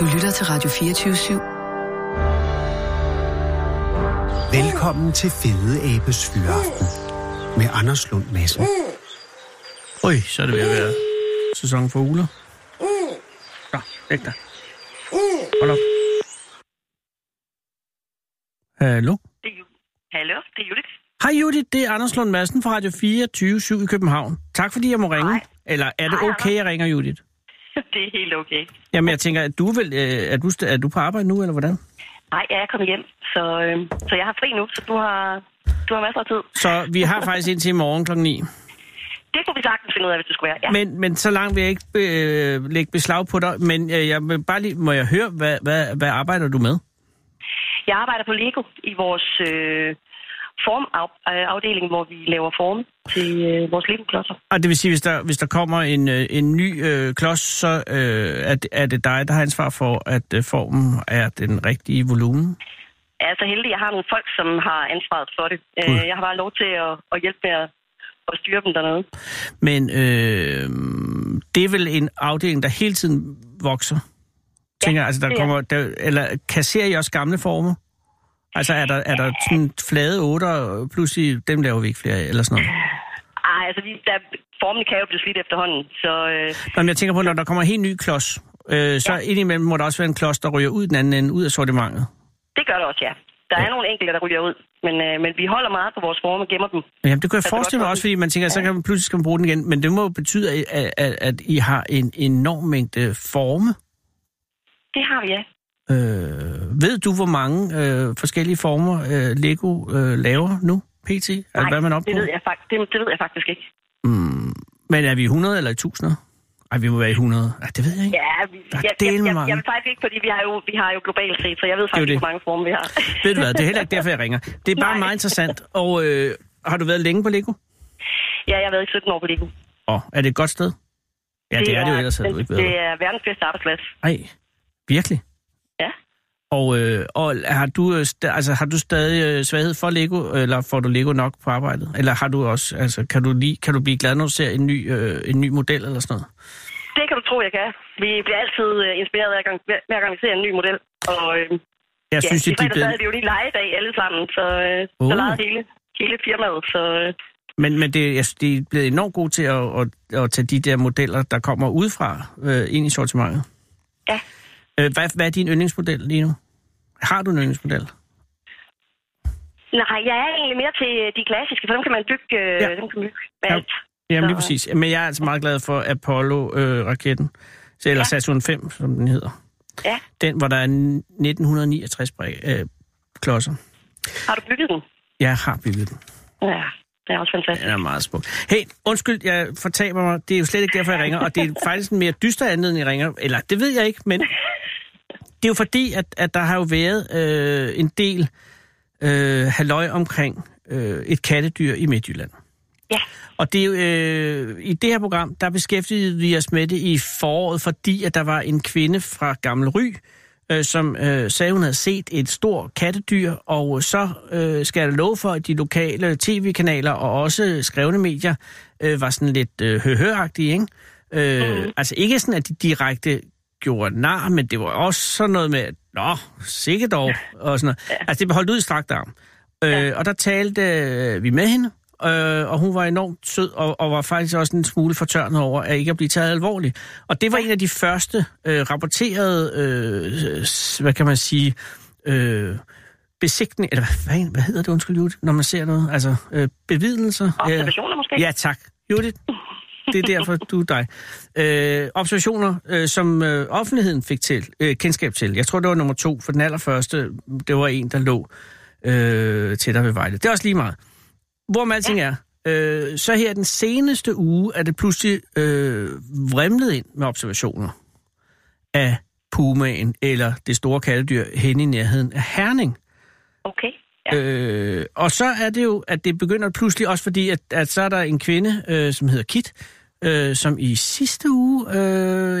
Du lytter til Radio 24 /7. Velkommen til Fede Abes Fyraften med Anders Lund Madsen. Oj, så er det ved at være sæson for uler. Nå, læg dig. Hold op. Hallo? Det er Hallo, det er Judith. Hej Judith, det er Anders Lund Madsen fra Radio 24 i København. Tak fordi jeg må ringe. Hej. Eller er det Hej, okay, jeg ringer Judith? Det er helt okay. Jamen jeg tænker, at du øh, er, du, st- er du på arbejde nu, eller hvordan? Nej, jeg er kommet hjem, så, øh, så jeg har fri nu, så du har, du har masser af tid. Så vi har faktisk indtil i morgen kl. 9. Det kunne vi sagtens finde ud af, hvis du skulle være. Ja. Men, men så langt vil jeg ikke øh, lægge beslag på dig. Men øh, jeg vil bare lige, må jeg høre, hvad, hvad, hvad arbejder du med? Jeg arbejder på Lego i vores øh, formafdeling, hvor vi laver form til øh, vores Lego-klodser. Og det vil sige, hvis der, hvis der kommer en, øh, en ny øh, klods, så øh, er, det, er det dig, der har ansvar for, at øh, formen er den rigtige volumen? Jeg er så heldig, jeg har nogle folk, som har ansvaret for det. Øh, jeg har bare lov til at, at hjælpe med at, at styre dem dernede. Men øh, det er vel en afdeling, der hele tiden vokser? Tænker, jeg, altså, der er. kommer, der, eller kasserer I også gamle former? Altså er der, er der sådan flade otter, pludselig dem laver vi ikke flere af, eller sådan noget? Ej, altså, vi, der, formen kan jo blive slidt efterhånden, så... Øh, Nå, men jeg tænker på, når der kommer en helt ny klods, øh, så ja. indimellem må der også være en klods, der ryger ud den anden ende, ud af sortimentet. Det gør det også, ja. Der er nogle enkelte, der ryger ud, men, øh, men vi holder meget på vores form og gemmer dem. Jamen, det kunne jeg Altså, forestille mig også, fordi man tænker, at så kan man pludselig skal man bruge den igen. Men det må jo betyde, at, at, at I har en enorm mængde forme. Det har vi, ja. Øh, ved du, hvor mange øh, forskellige former øh, Lego øh, laver nu, pt? Altså, Nej, hvad er man op det ved, jeg, fak- det, det ved jeg faktisk ikke. Mm, men er vi i 100 eller i 1000? Ej, vi må være i 100. Ej, det ved jeg ikke. Ja, vi, Der er jeg, jeg, jeg, jeg, faktisk ikke, fordi vi har jo, vi har jo globalt set, så jeg ved faktisk ikke, hvor mange former vi har. Ved du hvad, det er heller ikke derfor, jeg ringer. Det er bare Nej. meget interessant. Og øh, har du været længe på Lego? ja, jeg har været i 17 år på Lego. Åh, er det et godt sted? Ja, det, det er det jo ellers, det. Det er verdens bedste arbejdsplads. Ej, virkelig? Ja. Og, øh, og har, du, øh, altså, har du stadig øh, svaghed for Lego, eller får du Lego nok på arbejdet? Eller har du også, altså, kan, du lige, kan du blive glad, når du ser en ny, øh, en ny model eller sådan noget? Det kan du tro, jeg kan. Vi bliver altid øh, inspireret hver gang, hver, gang vi ser en ny model. Og øh, Jeg ja, synes, i at de er havde vi jo lige legedag alle sammen, så, øh, Oh. så legede hele, hele firmaet. Så øh, Men, men det, jeg synes, de er blevet enormt gode til at, at, at tage de der modeller, der kommer udefra, øh, ind i sortimentet. ja, hvad, hvad er din yndlingsmodel lige nu? Har du en yndlingsmodel? Nej, jeg er egentlig mere til de klassiske, for dem kan man bygge, øh, Ja. dem kan man bygge med Ja. alt. Jamen lige præcis. Men jeg er altså meget glad for Apollo-raketten. eller Ja. Saturn 5, som den hedder. Ja. Den, hvor der er 1969 brik- øh, klodser. Har du bygget den? Jeg har bygget den. Ja, det er også fantastisk. Den er meget smuk. Hey, undskyld, jeg fortaber mig. Det er jo slet ikke derfor, jeg ringer. Og det er faktisk en mere dyster anledning, jeg ringer. Eller, det ved jeg ikke, men... Det er jo fordi, at, at der har jo været øh, en del øh, halløj omkring øh, et kattedyr i Midtjylland. Ja. Og det er øh, i det her program, der beskæftigede vi os med det i foråret, fordi at der var en kvinde fra Gammel Ry, øh, som øh, sagde, hun havde set et stort kattedyr, og så øh, skal jeg love for, at de lokale tv-kanaler og også skrevne medier øh, var sådan lidt øh, høhøragtige, ikke? Øh, Mhm. Altså ikke sådan, at de direkte gjorde nar, men det var også sådan noget med, nå, sikkert dog, og sådan noget. Altså det blev holdt ud i strakt arm. Øh, og der talte øh, vi med hende, øh, og hun var enormt sød, og, og var faktisk også en smule fortørnet over, at ikke at blive taget alvorligt. Og det var en af de første øh, rapporterede, øh, hvad kan man sige, øh, besigtning, eller hvad, hvad hedder det, undskyld, Judith, når man ser noget? Altså, øh, bevidnelser? Observationer måske? Ja, tak. Judith, det er derfor, du er dig. Øh, observationer, øh, som øh, offentligheden fik til, øh, kendskab til. Jeg tror, det var nummer to, for den allerførste, det var en, der lå øh, tættere ved Vejle. Det er også lige meget. Hvor man alting er, øh, så her den seneste uge er det pludselig øh, vrimlet ind med observationer af pumaen eller det store kattedyr hen i nærheden af Herning. Okay. Ja. Øh, og så er det jo, at det begynder pludselig også fordi, at, at så er der en kvinde, øh, som hedder Kit, øh, som i sidste uge, øh,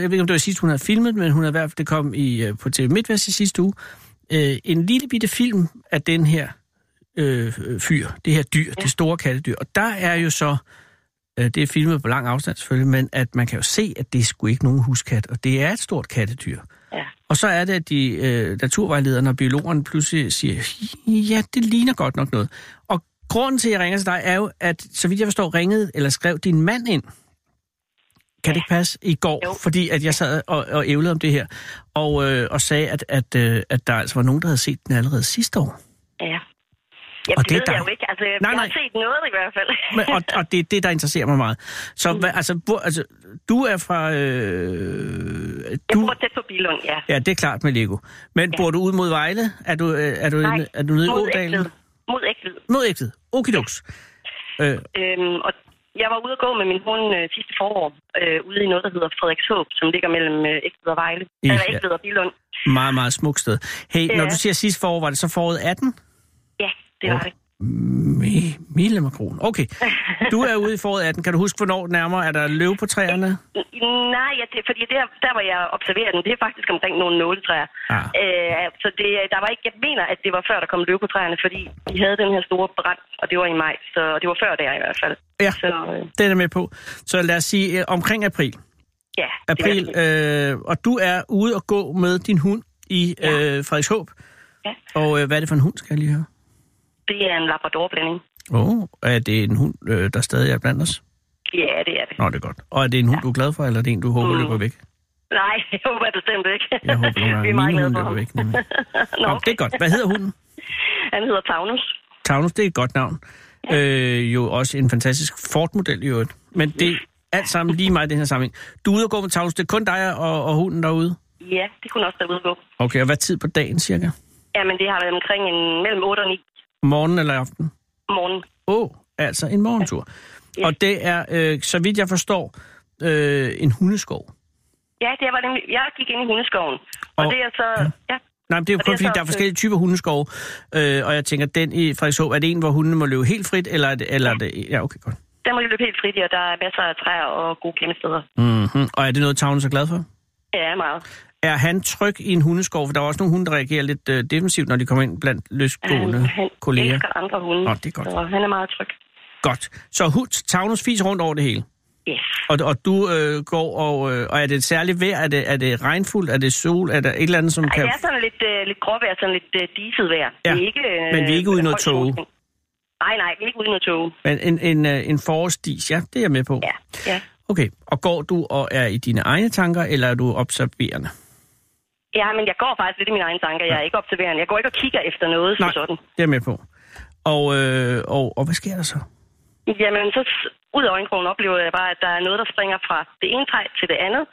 jeg ved ikke om det var sidste hun havde filmet, men hun havde i hvert fald, det kom i, øh, på TV MidtVest i sidste uge, øh, en lille bitte film af den her øh, fyr, det her dyr, ja. det store kattedyr. Og der er jo så, øh, det er filmet på lang afstand selvfølgelig, men at man kan jo se, at det er sgu ikke nogen huskat, og det er et stort kattedyr. ja. Og så er det, at de øh, naturvejlederne og biologerne pludselig siger, ja, det ligner godt nok noget. Og grunden til, at jeg ringer til dig, er jo, at så vidt jeg forstår, ringede eller skrev din mand ind. Kan det ikke passe? I går, Jo. fordi at jeg sad og, og ævlede om det her, og, øh, og sagde, at, at, øh, at der altså var nogen, der havde set den allerede sidste år. Ja. Jamen, Og det, det ved jeg dig. jo ikke. Altså, Nej, jeg nej. har set noget i hvert fald. Men, og, og det er det, der interesserer mig meget. Så hvad, altså, hvor, altså, du er fra... Øh, Jeg du, bor tæt på Bilund, ja. ja, det er klart med Lego. Men Ja. bor du ud mod Vejle? Er du, øh, er du, Nej, er du nede i mod Ådalen? Ægtved. Mod Ægtved. Mod Ægtved. Okidoks. Øh, Øhm, og jeg var ude at gå med min hund øh, sidste forår, øh, ude i noget, der hedder Frederikshåb, som ligger mellem øh, Ægtved og Vejle. I- Eller. Ægtved og Bilund. meget, meget smukt sted. Hey, Ja. når du siger sidste forår, var det så foråret 18? Ja, det var det. Mille makron. Okay. Du er ude i foråret 18. Kan du huske, hvornår nærmere er der løv på træerne? Nej, ja, det, fordi der, der hvor jeg observerer den, det er faktisk omkring nogle nåletræer. Ah. Øh, så det, der var ikke, jeg mener, at det var før, der kom løv på træerne, fordi de havde den her store brand, og det var i maj, så det var før der i hvert fald. Ja. Så øh, Det er med på. Så lad os sige øh, omkring april. ja, April, øh, og du er ude og gå med din hund i Ja. øh, Frederikshåb. Ja. Og øh, hvad er det for en hund, skal jeg lige høre? Det er en labradorblanding. Åh, oh, er det en hund, øh, der stadig er blandt os? Ja, det er det. Nå, det er godt. Og er det en hund, du er glad for, eller er det en, du håber Mm. løber væk? Nej, jeg håber bestemt ikke. Jeg håber nogle gange, Vi er meget mine glade hunde for løber ham. væk. Nå, Nå, det er godt. Hvad hedder hunden? Han hedder Taunus. Taunus, det er et godt navn. Øh, jo også en fantastisk Ford-model i øvrigt. Men det er alt sammen lige meget i den her sammenhæng. Du er ude og gå med Taunus. Det er kun dig og, og hunden derude? Ja, det kunne også derude gå. Okay, og hvad tid på dagen cirka? Jamen, det har været omkring en, mellem 8 og 9 Morgen eller aften? om morgenen. Åh, oh, altså en morgentur. Ja. Og det er, øh, så vidt jeg forstår, øh, en hundeskov. Ja, det var nemlig, jeg gik ind i hundeskoven. Og, Og- det er så... Ja. ja. Nej, men det er jo kun det er fordi, så der er forskellige typer hundeskove. Øh, og jeg tænker, den i Frederikshåb, er det en, hvor hundene må løbe helt frit, eller er det... Eller er det ja, okay, godt. Der må løbe helt frit og der er masser af træer og gode gemmesteder. Mm-hmm. Og er det noget, Tavlen er glad for? Ja, meget. Er han tryg i en hundeskov? For der er også nogle hunde, der reagerer lidt øh, defensivt, når de kommer ind blandt løsgående Han, han kolleger. elsker andre hunde. Nå, det er godt. Så han er meget tryg. Godt. Så hund, Tavlens fis rundt over det hele. Yes. Og, og du øh, går, og, øh, og er det et særligt vejr? Er det, er det regnfuldt? Er det sol? Er der et eller andet, som Ej, kan... det er sådan lidt, uh, lidt gråvejr, sådan lidt uh, diset vejr. Ja, Det er ikke, uh, men vi er ikke ude i noget solskin. Nej, nej, vi ikke ude i noget tåge. Men en, en, øh, en forårsdis, ja, det er jeg med på. Ja, ja. Okay, og går du og er i dine egne tanker, eller er du observerende? Ja, men jeg går faktisk lidt i mine egne tanker. Jeg er ikke observerende. Jeg går ikke og kigger efter noget som Nej. sådan. Det er med på. Og, øh, og, og hvad sker der så? Jamen, så ud af øjenkrogen oplever jeg bare, at der er noget, der springer fra det ene træ til det andet.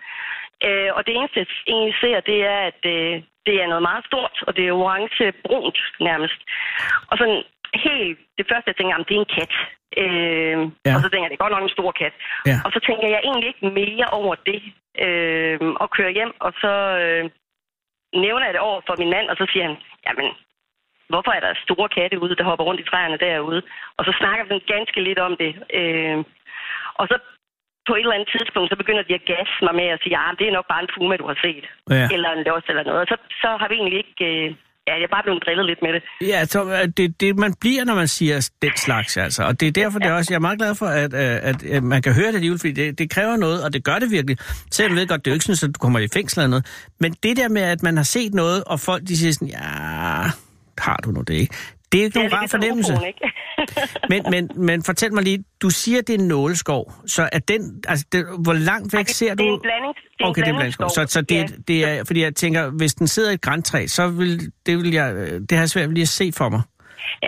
Øh, og det eneste, jeg egentlig ser, det er, at øh, det er noget meget stort, og det er orange-brunt nærmest. Og sådan helt, det første, jeg tænker, jamen, det er en kat. Øh, ja. Og så tænker jeg, det er godt nok en stor kat. Ja. Og så tænker jeg egentlig ikke mere over det, øh, og kører hjem, og så øh, nævner jeg det over for min mand, og så siger han, jamen, hvorfor er der store katte ude, der hopper rundt i træerne derude? Og så snakker vi ganske lidt om det. Øh, og så på et eller andet tidspunkt, så begynder de at gasse mig med at sige, ja, det er nok bare en puma, du har set. Ja. Eller en los eller noget. Og så, så har vi egentlig ikke... Øh, ja, jeg er bare blevet drillet lidt med det. Ja, så øh, det, det, man bliver, når man siger den slags, altså. Og det er derfor, det er også, jeg er meget glad for, at, øh, at, at man kan høre det alligevel, fordi det, det kræver noget, og det gør det virkelig. Selvom jeg ved godt, det er jo ikke sådan, at du kommer i fængsel eller noget. Men det der med, at man har set noget, og folk de siger sådan, ja, har du nu det ikke? Det er ikke nogen det rar lidt som fornemmelse. ikke? Men, men, men fortæl mig lige, du siger, det er en nåleskov. Så er den, altså, det, hvor langt væk det, ser det du? er en blanding. Det er Okay, det er en blandingskov. Så, så det, ja. er- det er, fordi jeg tænker, hvis den sidder i et græntræ, så vil det, vil jeg, det har jeg svært ved lige at se for mig.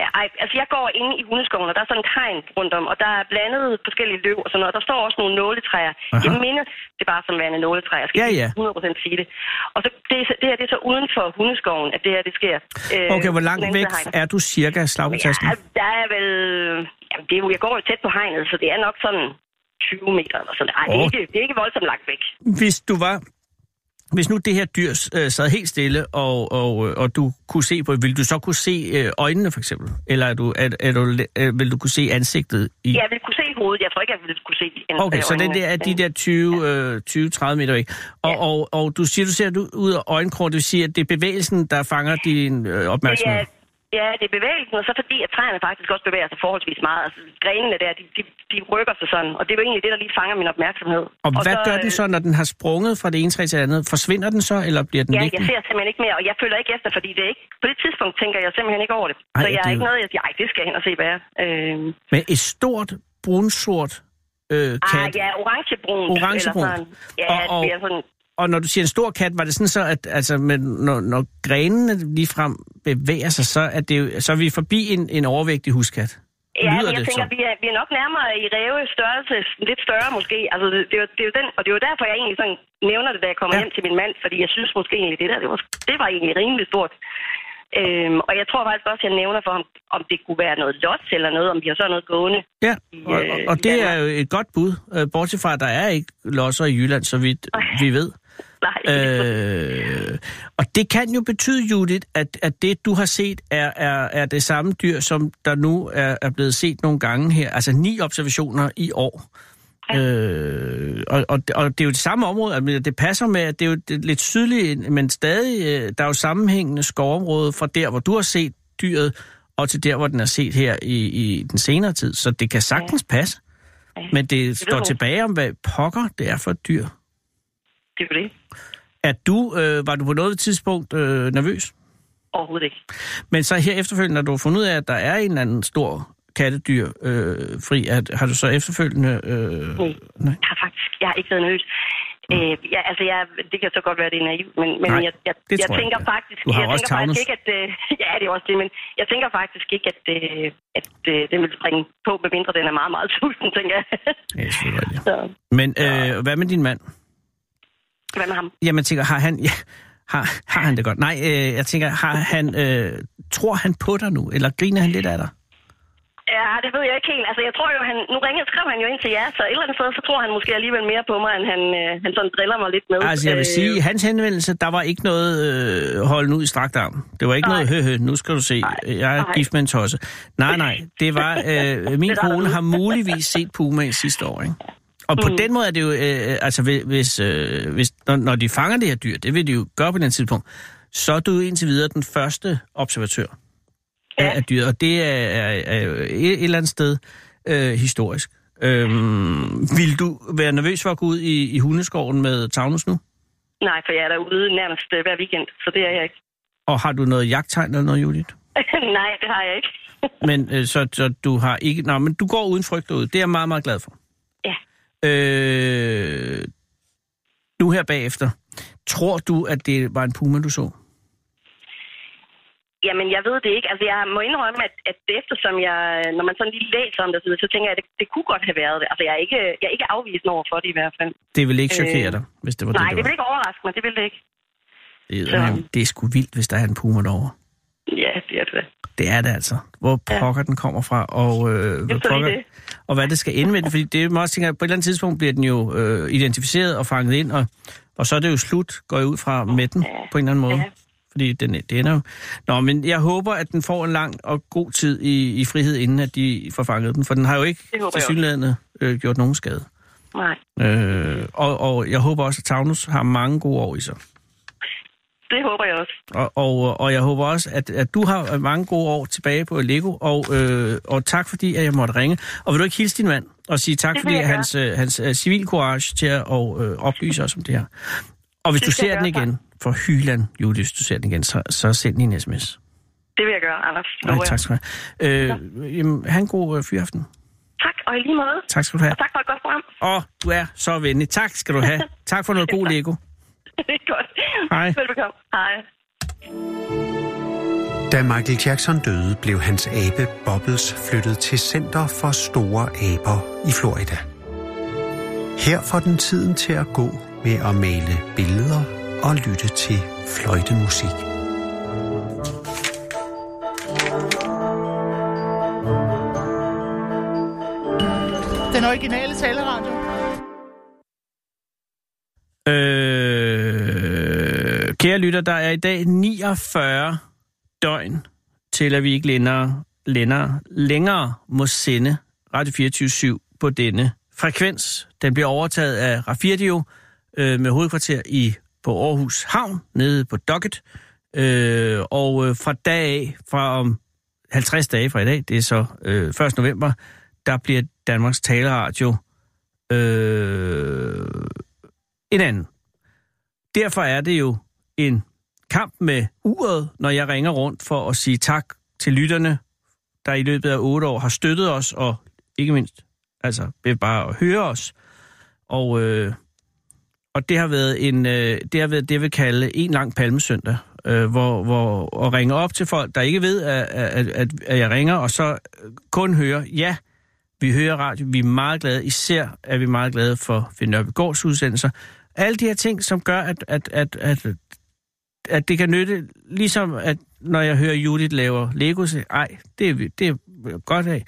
Ja, ej, altså jeg går inde i hundeskoven, og der er sådan en tegn rundt om, og der er blandet forskellige løv og sådan noget. og Der står også nogle nåletræer. Aha. Jeg mener, det er bare som værende nåletræer. Jeg skal Ja, ja. 100% sige det. Og så, det, det her det er så uden for hundeskoven, at det her det sker. Øh, Okay, hvor langt væk er du cirka slag på tasken? Ja, der er vel... Jamen, det er jo, jeg går jo tæt på hegnet, så det er nok sådan 20 meter eller sådan. Ej, det, er ikke, det er ikke voldsomt langt væk. Hvis du var... Hvis nu det her dyr øh, sad helt stille, og, og, øh, og du kunne se på, vil du så kunne se øh, øjnene for eksempel? Eller er du, er, er du, vil du kunne se ansigtet i... Jeg vil kunne se hovedet. Jeg tror ikke, jeg ville kunne se de Okay, så den der er de der 20, øh, 20-30 meter væk. Og, Ja. og, og du siger, du ser du ud af øjenkrogen, det vil sige, at det er bevægelsen, der fanger din øh, Det opmærksomhed. er, Ja, det er bevægelsen, og så fordi, at træerne faktisk også bevæger sig forholdsvis meget. Altså, grenene der, de, de, de rykker sig sådan, og det er jo egentlig det, der lige fanger min opmærksomhed. Og, og hvad så, gør den øh, så, når den har sprunget fra det ene træ til det andet? Forsvinder den så, eller bliver den Ja, jeg liggende? ser simpelthen ikke mere, og jeg føler ikke efter, fordi det er ikke... På det tidspunkt tænker jeg simpelthen ikke over det. Ej, så jeg det er er ikke noget, jeg siger, ej, det skal jeg hen og se, hvad er. Øh, Med et stort, brunsort øh, kat. ah, ja. Eller sådan. Ja, Og- og, det bliver sådan... Og når du siger en stor kat, var det sådan så, at altså, med, når, når grenene ligefrem bevæger sig, så er, det så er vi forbi en, en overvægtig huskat? Ja, Lyder jeg det tænker, vi er, vi er nok nærmere i ræve størrelse, lidt større måske. Altså, det, det, er det er jo den, og det er jo derfor, jeg egentlig sådan nævner det, da jeg kommer Ja. hjem til min mand, fordi jeg synes måske egentlig, det der, det var, det var egentlig rimelig stort. Øhm, og jeg tror faktisk også, jeg nævner for ham, om det kunne være noget lot eller noget, om vi har så noget gående. Ja, og, og, og det er jo et godt bud, øh, bortset fra, at der er ikke losser i Jylland, så vidt vi ved. Nej, Øh, og det kan jo betyde, Judith, at, at det, du har set, er, er, er det samme dyr, som der nu er, er blevet set nogle gange her. Altså ni observationer i år. Øh, og, og, og det er jo det samme område, altså, det passer med, at det er jo det, lidt sydligt, men stadig, øh, der er jo sammenhængende skovområde fra der, hvor du har set dyret, og til der, hvor den er set her i, i den senere tid. Så det kan sagtens passe. Men det står du. tilbage om, hvad pokker det er for et dyr. Det er jo det. Er du, øh, var du på noget tidspunkt øh, nervøs? Overhovedet ikke. Men så her efterfølgende, når du har fundet ud af, at der er en eller anden stor kattedyr øh, fri, at, har du så efterfølgende... Øh, Nej. nej. Jeg har faktisk jeg har ikke været nervøs. Øh, ja, altså, jeg, det kan så godt være, det er naivt, men, men Nej, jeg, jeg, jeg jeg tænker ikke. faktisk, Du har jeg også tænker faktisk ikke, at... Øh, ja, det er også det, men jeg tænker faktisk ikke, at, øh, at øh, den vil springe på, medmindre den er meget, meget tusind, tænker jeg. Ja, selvfølgelig det. så, Men øh, hvad med din mand? Hvad med ham? Jamen, jeg tænker, har han... Ja, har, har han det godt? Nej, øh, jeg tænker, har han... Øh, tror han på dig nu, eller griner han lidt af dig? Ja, det ved jeg ikke helt. Altså, jeg tror jo, han... Nu ringede, skrev han jo ind til jer, så et eller andet sted, så tror han måske alligevel mere på mig, end han, øh, han sådan driller mig lidt med. Altså, jeg vil Øh, sige, i hans henvendelse, der var ikke noget øh, holden ud i strakt arm. Det var ikke Nej. noget, hø, hø, nu skal du se, Nej. jeg er Nej. gift med en tosse. Nej, nej, det var, øh, min kone har muligvis set Puma i sidste år, ikke? Og på Mm. den måde er det jo, øh, altså hvis, øh, hvis når, når de fanger det her dyr, det vil de jo gøre på den tidspunkt, så er du indtil videre den første observatør af, Ja. af dyret, og det er, er, er jo et, et eller andet sted øh, historisk. Øhm, vil du være nervøs for at gå ud i, i hundeskoven med Taunus nu? Nej, for jeg er derude nærmest øh, hver weekend, så det er jeg ikke. Og har du noget jagttegn eller noget, Judith? Nej, det har jeg ikke. Men øh, så, så du har ikke... Nå, men du går uden frygt derude. Det er jeg meget, meget glad for. Øh, nu her bagefter. Tror du, at det var en puma, du så? Jamen, jeg ved det ikke. Altså, jeg må indrømme, at, at eftersom jeg, når man sådan lige læser om det, så, så tænker jeg, at det, det kunne godt have været det. Altså, jeg er ikke, jeg er ikke afvist over for det i hvert fald. Det ville ikke chokere Øh, dig, hvis det var Nej, det, det det vil ikke overraske mig. Det vil det ikke. Det, så- er, det er sgu vildt, hvis der er en puma derovre. Ja, det er det. Det er det altså. Hvor Ja. pokker den kommer fra, og, øh, hvad pokker, det. og hvad det skal ende med. det. Fordi det er også tænker, at på et eller andet tidspunkt bliver den jo øh, identificeret og fanget ind, og, og så er det jo slut, går jeg ud fra, med den Ja. på en eller anden måde. Ja. Fordi den, det ender jo... Nå, men jeg håber, at den får en lang og god tid i, i frihed, inden at de får fanget den. For den har jo ikke til synlædende øh, gjort nogen skade. Nej, Øh, og, og jeg håber også, at Taunus har mange gode år i sig. Det håber jeg også. Og, og, og jeg håber også, at, at du har mange gode år tilbage på Lego, og, øh, og tak fordi, at jeg måtte ringe. Og vil du ikke hilse din mand og sige tak, Det fordi gøre. hans, øh, hans øh, civilcourage til at og, øh, oplyse os om det her. Og hvis Det du ser den igen, for Hyland, Julie, hvis du ser den igen, så, så send lige en sms. Det vil jeg gøre, Anders. Nej, tak skal du have. Øh, jamen, ha' en god øh, fyraften. Tak, og i lige måde. Tak skal du have. Og tak for et godt program. Åh, du er så venlig. Tak skal du have. Tak for noget god Lego. det er godt. Hej. Velbekomme. Hej. Da Michael Jackson døde, blev hans abe Bubbles flyttet til Center for Store Aber i Florida. Her får den tiden til at gå med at male billeder og lytte til fløjtemusik. Den originale taleradio. Øh, kære lytter, der er i dag 49 døgn til, at vi ikke længere, længere, længere må sende Radio 24 på denne frekvens. Den bliver overtaget af Rafirdio øh, med hovedkvarter i på Aarhus Havn, nede på Docket. Øh, og øh, fra dag af, fra om 50 dage fra i dag, det er så øh, 1. november, der bliver Danmarks taleradio øh, en anden. Derfor er det jo en kamp med uret, når jeg ringer rundt for at sige tak til lytterne, der i løbet af otte år har støttet os, og ikke mindst altså ved bare at høre os. Og, øh, og det har været en, øh, det har været det, jeg vil kalde en lang palmesøndag, øh, hvor, hvor at ringe op til folk, der ikke ved, at, at, at, at jeg ringer, og så kun høre, ja, vi hører radio, vi er meget glade, især er vi meget glade for Finn Nørbegaards udsendelser. Alle de her ting, som gør, at, at, at, at, at det kan nytte, ligesom at når jeg hører Judith laver Lego, så ej, det er, det er godt af.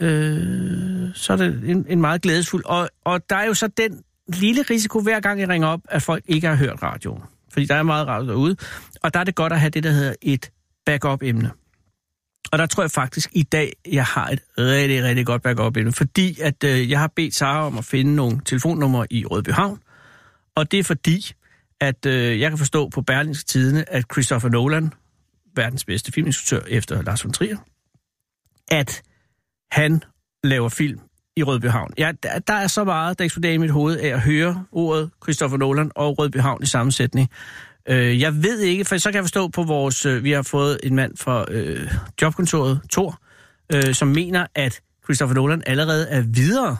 Øh, så er det en, en meget glædesfuld. Og, og der er jo så den lille risiko hver gang jeg ringer op, at folk ikke har hørt radioen. Fordi der er meget radio derude. Og der er det godt at have det, der hedder et backup-emne. Og der tror jeg faktisk i dag, jeg har et rigtig, rigtig godt backup-emne. Fordi at øh, jeg har bedt Sara om at finde nogle telefonnumre i Rødby Havn. Og det er fordi, at øh, jeg kan forstå på Berlingske Tidene, at Christopher Nolan, verdens bedste filminstruktør efter Lars von Trier, at han laver film i Rødbyhavn. Ja, der, der er så meget, der eksploderer i mit hoved af at høre ordet Christopher Nolan og Rødbyhavn i sammensætning. Øh, jeg ved ikke, for så kan jeg forstå på vores... Øh, vi har fået en mand fra øh, jobkontoret, Tor, øh, som mener, at Christopher Nolan allerede er videre.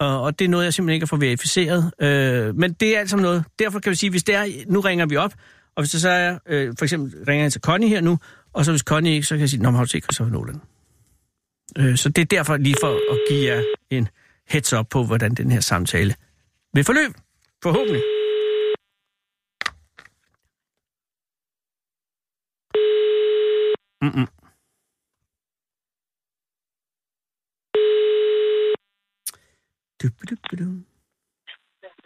Og, og det er noget, jeg simpelthen ikke har fået verificeret. Øh, men det er alt sammen noget... Derfor kan vi sige, hvis det er... Nu ringer vi op, og hvis det så er... Øh, for eksempel ringer jeg til Connie her nu, og så hvis Connie ikke, så kan jeg sige, Nå, har du set Christopher Nolan? Øh, så det er derfor lige for at give jer en heads up på, hvordan den her samtale vil forløbe. Forhåbentlig. Mm-mm.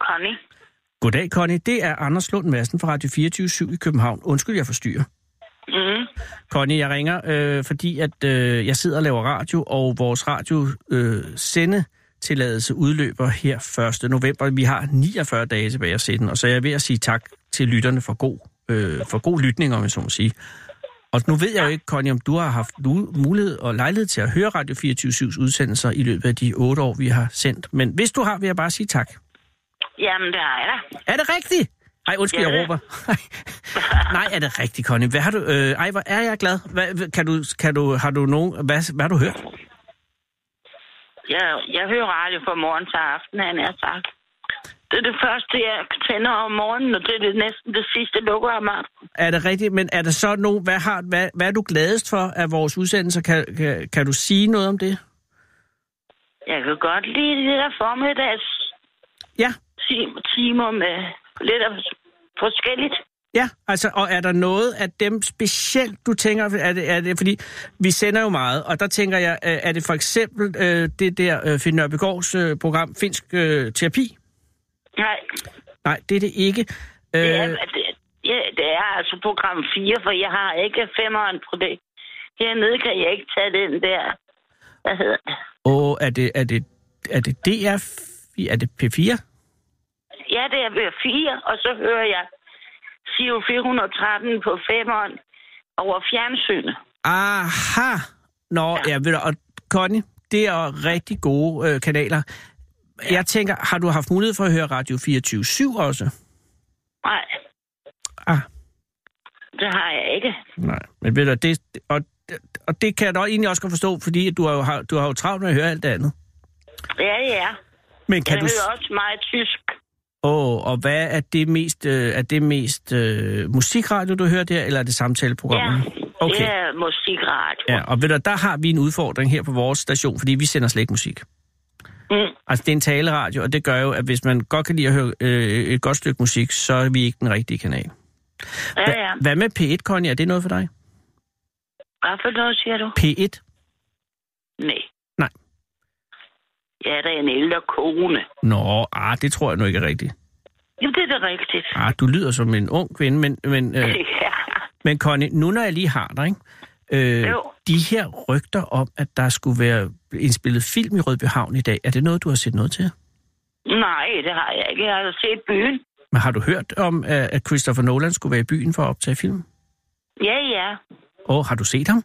Connie. Goddag, Connie. Det er Anders Lund Madsen fra Radio 24 i København. Undskyld, jeg forstyrrer. Mm. Connie, jeg ringer, øh, fordi at øh, jeg sidder og laver radio, og vores radio øh, sendetilladelse udløber her 1. november. Vi har 49 dage tilbage at sætte den, og så er jeg ved at sige tak til lytterne for god, øh, for god lytning, om jeg så må sige. Og nu ved jeg jo ikke, Connie, om du har haft mulighed og lejlighed til at høre Radio 24-7's udsendelser i løbet af de otte år, vi har sendt. Men hvis du har, vil jeg bare sige tak. Jamen, det har jeg da. Er det rigtigt? Ej, undskyld, jeg råber. Nej, er det rigtigt, Connie? Hvad har du... Øh, ej, hvor er jeg glad. Hvad, kan du, kan du, har du nogen... Hvad, hvad har du hørt? Jeg, jeg hører radio fra morgen til aften, han er sagt. Det er det første, jeg tænder om morgenen, og det er det næsten det sidste lukker om aftenen. Er det rigtigt? Men er der så nogen... Hvad, har, hvad, hvad er du gladest for af vores udsendelser? Kan, kan, kan du sige noget om det? Jeg kan godt lide det der formiddags Ja, tim- timer med lidt af forskelligt. ja. Altså, og er der noget af dem specielt, du tænker... Er det, er det, fordi vi sender jo meget, og der tænker jeg, øh, er det for eksempel øh, det der øh, Finn Nørbegaards øh, program, Finsk øh, Terapi? Nej, Nej, det er det ikke. Øh, det er, det, ja, det er altså program 4, for jeg har ikke femmeren på det. Hernede kan jeg ikke tage den der... Hvad hedder det? Og er det, er det, er det DR? Er det P4? Ja, det er ved 4, og så hører jeg Sio 413 på femmeren over fjernsynet. Aha! Nå, ja, Ja. ved du, og Connie, det er rigtig gode øh, kanaler. Ja. Jeg tænker, har du haft mulighed for at høre Radio 24-7 også? Nej, Ah, det har jeg ikke. nej. Men ved du, det, og, og det kan jeg da egentlig også godt forstå, fordi du har, jo, har, du har jo travlt med at høre alt det andet. Ja, ja. Men kan jeg du... hører også meget tysk. Åh, oh, og hvad er det mest, øh, er det mest øh, musikradio, du hører der, eller er det samtaleprogrammer? Ja, Okay. det er musikradio. Ja, og ved du, der har vi en udfordring her på vores station, fordi vi sender slet ikke musik. Mm. Altså, det er en taleradio, og det gør jo, at hvis man godt kan lide at høre øh, et godt stykke musik, så er vi ikke den rigtige kanal. Ja, ja. Hvad med P1, Connie? Er det noget for dig? Hvad for noget, siger du? P1? Nej. Nej. Jeg er da en ældre kone. Nå, ah, det tror jeg nu ikke er rigtigt. Jamen, det er da rigtigt. Ah, du lyder som en ung kvinde, men, men, øh, Ja. men Connie, nu når jeg lige har dig, ikke? Øh, Jo. de her rygter om, at der skulle være indspillet film i Rødby Havn i dag, er det noget, du har set noget til? Nej, det har jeg ikke. Jeg har set byen. Men har du hørt om, at Christopher Nolan skulle være i byen for at optage film? Ja, ja. Og har du set ham?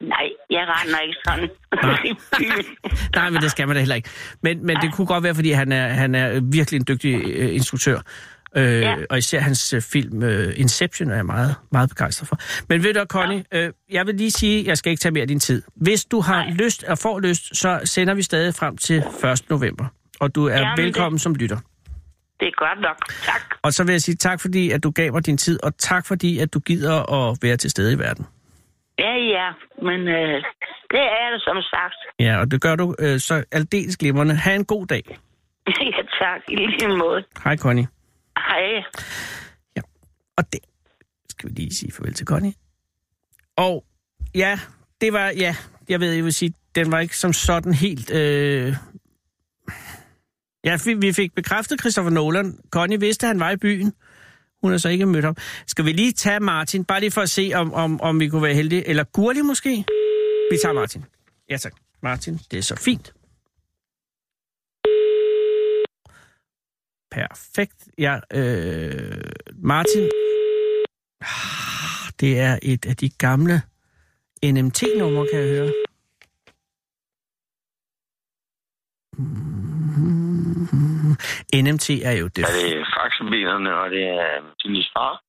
Nej, jeg render ikke sådan. byen. Nej, men det skal man da heller ikke. Men, men det kunne godt være, fordi han er, han er virkelig en dygtig øh, instruktør. Øh, Ja. Og især hans øh, film øh, Inception er jeg meget, meget begejstret for. Men ved du, Connie, øh, jeg vil lige sige, jeg skal ikke tage mere af din tid. Hvis du har Nej. lyst og får lyst, så sender vi stadig frem til 1. november. Og du er Jamen, det- velkommen som lytter. Det er godt nok. Tak. Og så vil jeg sige tak, fordi at du gav mig din tid, og tak fordi, at du gider at være til stede i verden. Ja, ja, men øh, det er det som sagt. Ja, og det gør du øh, så aldeles glimrende. Ha' en god dag. ja, tak. I lige måde. Hej, Connie. Hej. Ja, Og det skal vi lige sige farvel til Connie. Og ja, det var, ja, jeg ved, jeg vil sige, den var ikke som sådan helt... Øh... Ja, vi, vi fik bekræftet Christopher Nolan. Connie vidste, at han var i byen. Hun har så ikke mødt ham. Skal vi lige tage Martin, bare lige for at se, om, om, om vi kunne være heldige. Eller Gurli måske? Vi tager Martin. Ja tak. Martin, det er så fint. Perfekt. Ja, øh, Martin. Ah, det er et af de gamle NMT-numre, kan jeg høre. Mm-hmm. NMT er jo det. Ja, det er faxebilerne, og det er Tillys far.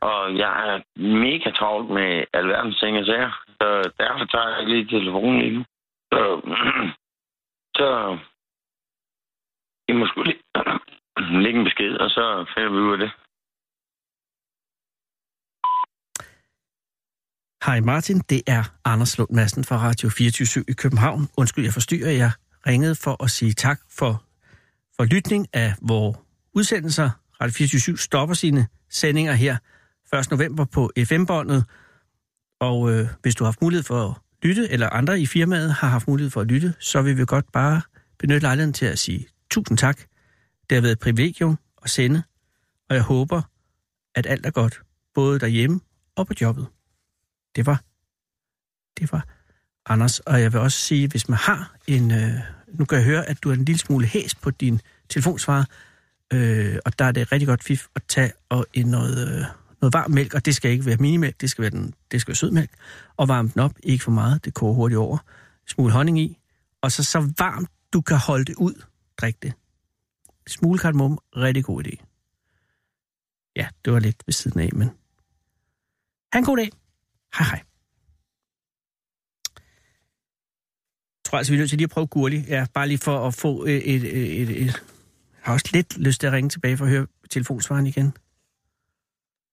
Og jeg er mega travlt med alverdens ting og sager, så derfor tager jeg ikke lige telefonen lige nu. Så, så I må sgu lige lægge en besked, og så finder vi ud af det. Hej Martin, det er Anders Lund Madsen fra Radio 24 i København. Undskyld, jeg forstyrrer. Jeg ringede for at sige tak for, for lytning af vores udsendelser. Radio 24 stopper sine sendinger her 1. november på FM-båndet. Og øh, hvis du har haft mulighed for at lytte, eller andre i firmaet har haft mulighed for at lytte, så vil vi godt bare benytte lejligheden til at sige tusind tak. Det har været et privilegium at sende, og jeg håber, at alt er godt, både derhjemme og på jobbet. Det var, det var Anders. Og jeg vil også sige, hvis man har en... Øh, nu kan jeg høre, at du er en lille smule hæs på din telefonsvarer, øh, og der er det rigtig godt fif at tage og en noget, øh, noget varm mælk, og det skal ikke være minimælk, det skal være, den, det skal være sødmælk, og varme den op, ikke for meget, det koger hurtigt over, smule honning i, og så så varmt du kan holde det ud, drik det. Smule kardemomme, rigtig god idé. Ja, det var lidt ved siden af, men... Ha' en god dag. Hej hej. Jeg tror altså, vi er nødt til lige at prøve gurlig. Ja, bare lige for at få et, et, et, et, et... Jeg har også lidt lyst til at ringe tilbage for at høre telefonsvaren igen.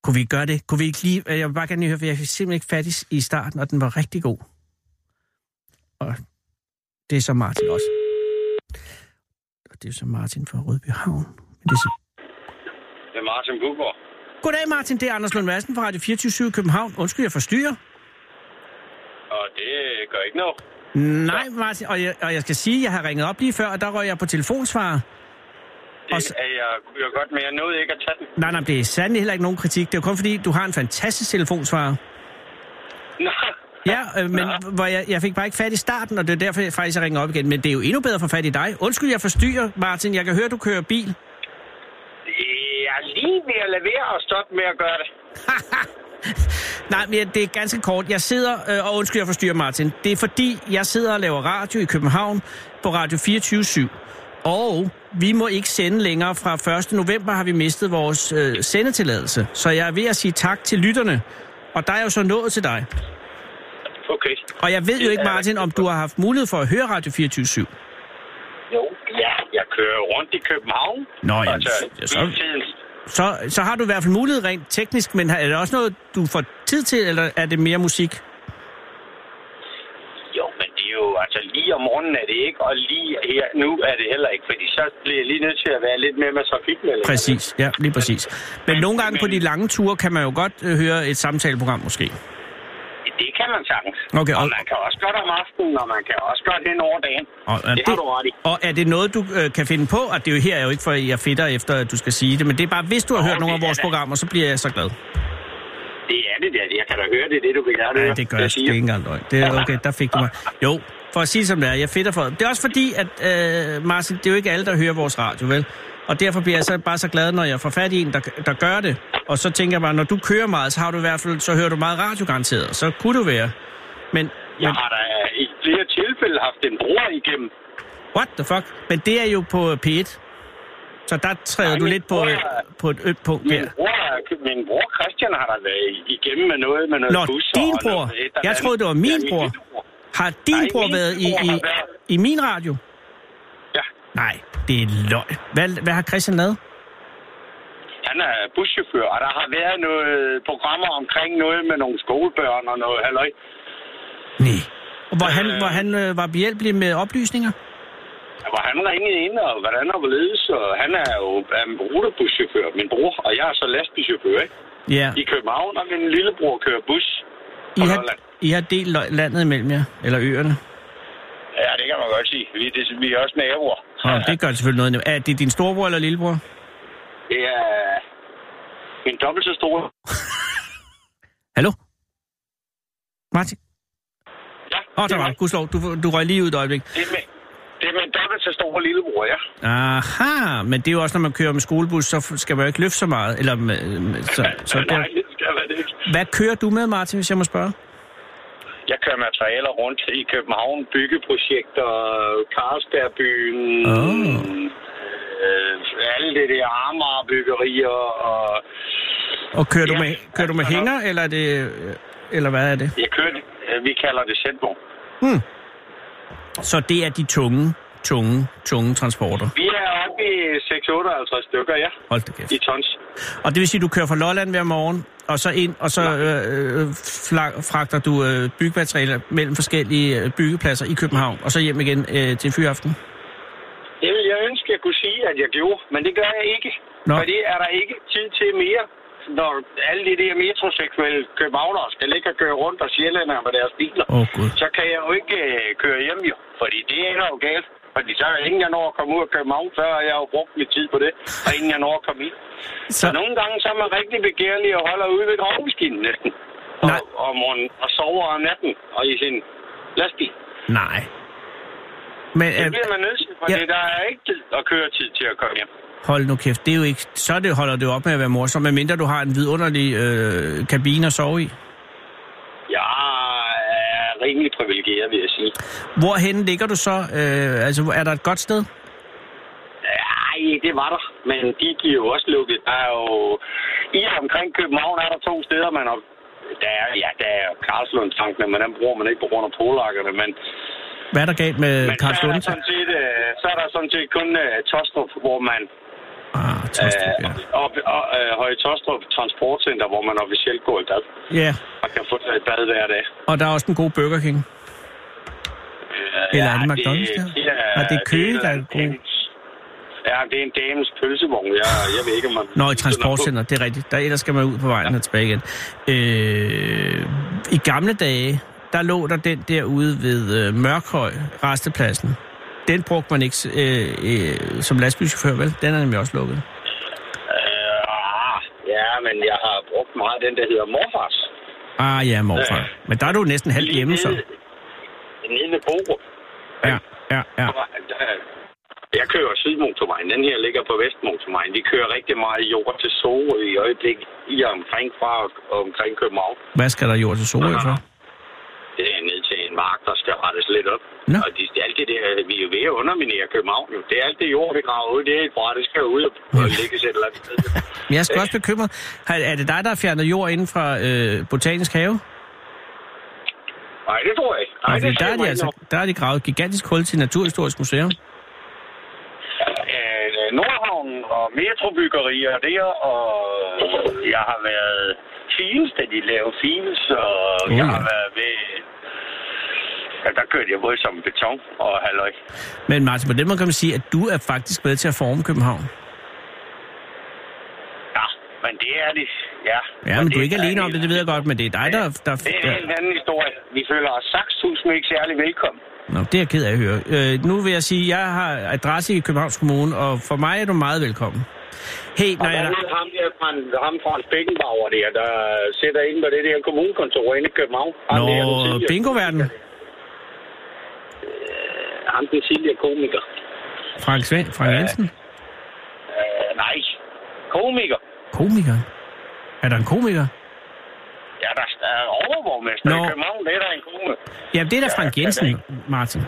Kunne vi ikke gøre det? Kunne vi ikke lige... Jeg vil bare gerne lige høre, for jeg fik simpelthen ikke fat i- i starten, og den var rigtig god. Og det er så Martin også. Det er så Martin fra Rødby Havn. Men det er så... Det er Martin Bugård. Goddag Martin, det er Anders Lund Madsen fra Radio 24 i København. Undskyld, jeg forstyrrer. Og det gør ikke noget. Nej, Martin, og jeg, og jeg skal sige, at jeg har ringet op lige før, og der røg jeg på telefonsvarer. Og så- er jeg, jeg godt, men jeg nåede ikke at tage den. Nej, nej, det er sandelig heller ikke nogen kritik. Det er jo kun fordi, du har en fantastisk telefonsvarer. Nå. Ja, øh, men hvor jeg, jeg fik bare ikke fat i starten, og det er derfor, jeg faktisk ringer op igen. Men det er jo endnu bedre at få fat i dig. Undskyld, jeg forstyrrer, Martin. Jeg kan høre, du kører bil. Jeg er lige ved at lade være og stoppe med at gøre det. Nej, men det er ganske kort. Jeg sidder, øh, og undskyld, jeg forstyrrer, Martin. Det er fordi, jeg sidder og laver radio i København på Radio 24 Og vi må ikke sende længere. Fra 1. november har vi mistet vores øh, sendetilladelse. Så jeg er ved at sige tak til lytterne. Og der er jo så nået til dig. Okay. Og jeg ved jo ikke, Martin, om du har haft mulighed for at høre Radio 24 Jo, ja, jeg kører rundt i København. Nå, altså, ja, så- så, så har du i hvert fald mulighed rent teknisk, men er det også noget, du får tid til, eller er det mere musik? Jo, men det er jo, altså lige om morgenen er det ikke, og lige her nu er det heller ikke, fordi så bliver jeg lige nødt til at være lidt mere med trafikmelding. Præcis, ja, lige præcis. Men nogle gange på de lange ture kan man jo godt øh, høre et samtaleprogram måske. Det kan man sagtens. Okay, og og- man kan også godt om aftenen, og man kan også godt hen over dagen. Og, er det har du ret i. Og er det noget, du øh, kan finde på? Og det er jo her, jeg er jo ikke for, at jeg fedter efter, at du skal sige det, men det er bare, hvis du har Nå, hørt nogle af det vores programmer, så bliver jeg så glad. Det er det der. Jeg kan da høre, det det, du vil gerne Nej, høre. det gør jeg. Det er ikke engang løgn. Det er okay, der fik du mig. Jo, for at sige det som det er, jeg fedter for. Det er også fordi, at øh, Martin, det er jo ikke alle, der hører vores radio, vel? Og derfor bliver jeg så bare så glad, når jeg får fat i en, der, der gør det. Og så tænker jeg bare, når du kører meget, så har du i hvert fald, så hører du meget radiogaranteret. Så kunne du være. Men Jeg har da i flere tilfælde haft en bror igennem. What the fuck? Men det er jo på P1. Så der træder Nej, du lidt på, bror er- på et ødt punkt Min der. bror, min bror Christian har da været igennem med noget med noget Nå, bus din bror. noget Jeg andet. troede, det var min Ja, bror. Har din Nej, bror været i, i, været- i min radio? Ja, Nej, det er løg. Hvad, hvad har Christian lavet? han er buschauffør, og der har været noget programmer omkring noget med nogle skolebørn og noget halløj. Nej. Hvor han, hvor han øh, var behjælpelig med oplysninger? Hvor han ringede ind, og hvordan og hvorledes, og han er jo en rutebuschauffør, min bror, og jeg er så lastbilchauffør, ikke? Ja. I København, og min lillebror kører bus I har, Lolland. I har delt landet imellem jer, eller øerne. Ja, det kan man godt sige. Vi, det, vi er også naboer. Og det gør det selvfølgelig noget. Er det din storebror eller lillebror? Det er en dobbelt så stor. Hallo? Martin? Ja, Åh, oh, der er var mig. Gudskelov. Du, du røg lige ud et øjeblik. Det er med, det er en dobbelt så stor lillebror, ja. Aha, men det er jo også, når man kører med skolebus, så skal man jo ikke løfte så meget. Eller så, så der. Nej, det skal man ikke. Hvad kører du med, Martin, hvis jeg må spørge? Jeg kører materialer rundt i København, byggeprojekter, Carlsbergbyen, Åh. øh, alle det der Amager-byggerier og... Og kører, du Ja, med, kører du med altså, hænger, eller er det... Eller hvad er det? Jeg kører, det- vi kalder det sætvogn. Så det er de tunge, tunge, tunge transporter. Vi er oppe i 658 stykker, ja, Hold da kæft. i tons. Og det vil sige, at du kører fra Lolland hver morgen, og så ind, og så øh, øh, fragter du øh, byggematerialer mellem forskellige øh, byggepladser i København, og så hjem igen øh, til fyraften. Det ville jeg ønske, jeg kunne sige, at jeg gjorde, men det gør jeg ikke. Nå. For det er der ikke tid til mere, når alle de der metroseksuelle københavnere skal ligge og køre rundt og sjællænder med deres biler. Oh. Så kan jeg jo ikke øh, køre hjem jo, fordi det ender jo galt. Fordi så ingen, jeg når at komme ud af København, så har jeg jo brugt mit tid på det, og ingen, jeg når at komme ind. Så, Så, nogle gange så er man rigtig begærlig og holder ude ved gravmaskinen næsten. Og, Nej. og, morgen, og sover om natten og i sin lastbil. nej. Men Det øh, bliver man nødt til, for ja. ja. der er ikke tid og køre tid til at komme hjem. hold nu kæft, det er jo ikke... Så det, holder det op med at være morsom, medmindre du har en vidunderlig øh, kabine at sove i. Er rimelig privilegeret, vil jeg sige. Hvorhen ligger du så? Øh, altså, er der et godt sted? Nej, det var der. Men de bliver jo også lukket. Der er jo... I omkring København er der to steder, man har... Der er, ja, der er Karlslundtankene, men den bruger man ikke på grund af polakkerne. Men, Hvad er der galt med men så, er der Slunde? sådan set, øh, så er der sådan set kun uh, Tostrup, hvor man... Ah, Tostrup, ja. Øh, op, og, øh, Høje Tostrup Transportcenter, hvor man officielt går i bad. Ja, Og kan få sig et bad hver dag. og der er også en god Burger King. Øh, Eller er det McDonald's, der? er, Er det Køge, en der er god? Ja, det er en dames pølsevogn. Jeg, jeg ved ikke, om man... Nå, i transportcenter, det er rigtigt. Der, ellers skal man ud på vejen og tilbage igen. Øh, I gamle dage, der lå der den derude ved øh, Mørkhøj, restepladsen. Den brugte man ikke øh, øh, som lastbilchauffør, vel? Den er nemlig også lukket. Øh, ah, ja, men jeg har brugt meget den, der hedder morfars. Ah ja, morfar. Øh, Men der er du næsten halvt hjemme, så. Nede, nede ved Borup. Ja, ja, ja. Jeg kører Sydmotorvejen. Den her ligger på Vestmotorvejen. Vi kører rigtig meget jord til Sorø i øjeblik i omkring fra og omkring København. Hvad skal der gjort til Sorø for? Det er ned til en mark, der skal rettes lidt op. Nå. Og de, alt det der, vi er jo ved at underminere København. jo. Det er alt det jord, vi graver ud. Det er fra, det skal ud og, og et eller andet sted. Men jeg skal også bekymret. Er det dig, der har fjernet jord inden fra øh, Botanisk Have? Nej, det tror jeg ikke. Nej, det der, er de altså, der er de gravet et gigantisk hul til Naturhistorisk Museum. Øh, Nordhavn og metrobyggerier der, og jeg har været Fields, da de lavede Fields, og Oh, jeg har været ved... Ja, der kørte jeg både som beton og halløj. Men Martin, på den måde kan man sige, at du er faktisk med til at forme København. Ja, men det er det, ja. Ja, Og men du er ikke en alene om det, det ved jeg godt, men det er dig, der... der, Det er en anden historie. Vi føler os sakstusme ikke særlig velkommen. Nå, det er jeg ked af at høre. Øh, nu vil jeg sige, at jeg har adresse i Københavns Kommune, og for mig er du meget velkommen. Hey, Og når jeg... der er ham der fra, ham fra Beckenbauer der, der sætter ind på det der kommunekontor inde i København. Nå, bingo-verden. Ham den tidligere komiker. Frank, Svend, Frank Jensen. Øh, nej, komiker. Komiker. Er der en komiker? Ja, der er overborgmester Nå. i København, det er der en kone. Jamen, det er da Frank Ja, Jensen, kan Martin.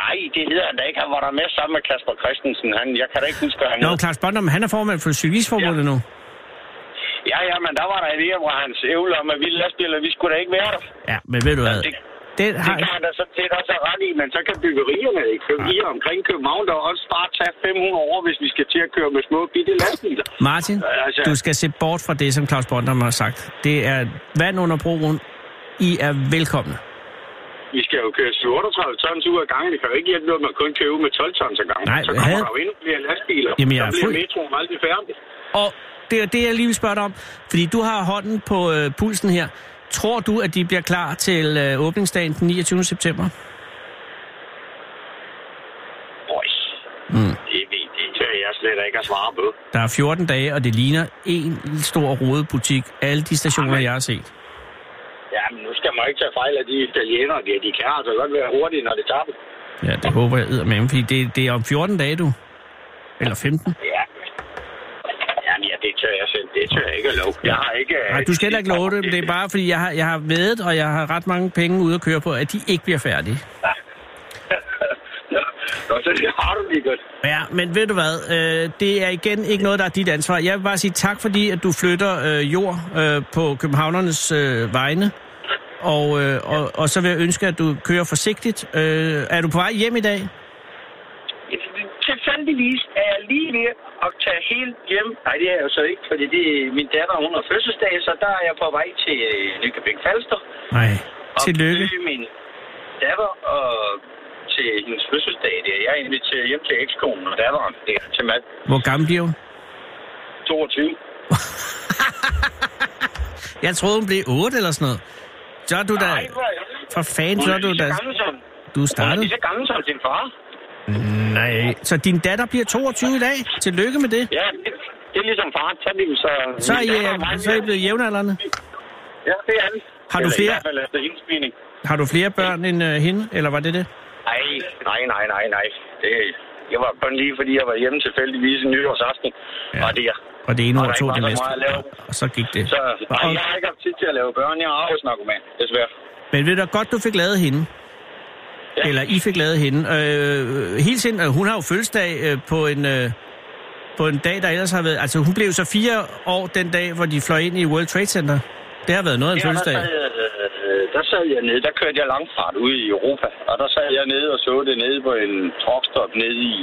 Nej, det hedder han da ikke. Han var der med sammen med Kasper Christensen. Han, jeg kan da ikke huske, hvad han Nå. Claus Bondum, han er formand for Cyklistforbundet nu. Ja, ja, men der var der en hvor hans ævle om, at vi lastbiler, vi skulle da ikke være der. Ja, men ved du hvad? Det, Det det har, kan han da så set også have ret i, men så kan byggerierne i København omkring København der også bare tage 500 år, hvis vi skal til at køre med små bitte lastbiler. Martin, Altså- du skal se bort fra det, som Claus Bondum har sagt. Det er vand under broen. I er velkomne. Vi skal jo køre 38 tons ud af gangen. Det kan jo ikke hjælpe noget, at man kun kører ud med 12 tons ad gangen. Nej, så kommer havde- der jo endnu flere lastbiler. Jamen, jeg så er bliver fuld- metroen aldrig færdig. Og det er det, jeg lige vil spørge dig om. Fordi du har hånden på øh, pulsen her. Tror du, at de bliver klar til øh, åbningsdagen den 29. september? Boy, Mm. det, ved, det tør jeg slet ikke at svare på. Der er 14 dage, og det ligner en stor rodet butik. Alle de stationer, jeg har set. Ja, men nu skal man ikke tage fejl af de italienere. De, de kan altså godt være hurtige, når det tager dem. Ja, det håber jeg med, fordi det, det er om 14 dage, du. Eller 15. Ja. Jamen, ja, det tør jeg selv. Det tør jeg ikke at love. Jeg har ikke... Nej, du skal heller ikke love det, men det er bare, fordi jeg har, jeg har vedet, og jeg har ret mange penge ude at køre på, at de ikke bliver færdige. Nå, så det har du lige godt. Ja, men ved du hvad, øh, det er igen ikke noget, der er dit ansvar. Jeg vil bare sige tak, fordi at du flytter øh, jord øh, på københavnernes øh, vegne. Og, øh, og, og så vil jeg ønske, at du kører forsigtigt. Øh, er du på vej hjem i dag? Tilfældigvis er jeg lige ved at tage helt hjem. Nej, det er jeg jo så ikke, fordi det er min datter, hun har fødselsdag, så der er jeg på vej til øh, Nykøbing Falster. Nej. Og Tillykke. besøge min datter og til hendes fødselsdag. Det er jeg inviteret hjem til ekskonen og datteren. Det er til mad Hvor gammel bliver hun? 22. Jeg troede, hun blev 8 eller sådan noget. Så er du da... Nej? For fanden, så er du da... Du hun er startede. lige så gammel som sin far. Nej. Så din datter bliver 22 i dag? Tillykke med det. Ja, det, det er ligesom far. Så er de, så, Så er I, datter øh, så er I blevet jævnaldrende. Ja, det er det. Har du Eller flere- I hvert fald. Har du flere børn end øh, hende, eller var det det? Nej, nej, nej, nej, nej. Det, det var kun lige, fordi jeg var hjemme tilfældigvis en nytårsaften. Ja. Ja. Og det er. Og det ene Og år tog det næste. lave. Og så gik det. Så nej, Og- jeg har ikke haft tid til at lave børn. Jeg har arbejdsnarkoman, desværre. Men ved du godt, du fik lavet hende? Ja. Eller I fik lavet hende. Øh, helt sind, øh, hun har jo fødselsdag øh, på en... Øh, på en dag, der ellers har været... Altså, hun blev så fire år den dag, hvor de fløj ind i World Trade Center. Det har været noget af en Ja, der, fødselsdag. sad, jeg, øh, der sad jeg nede. Der kørte jeg langfart ude i Europa. Og der sad jeg nede og så det nede på en truckstop nede i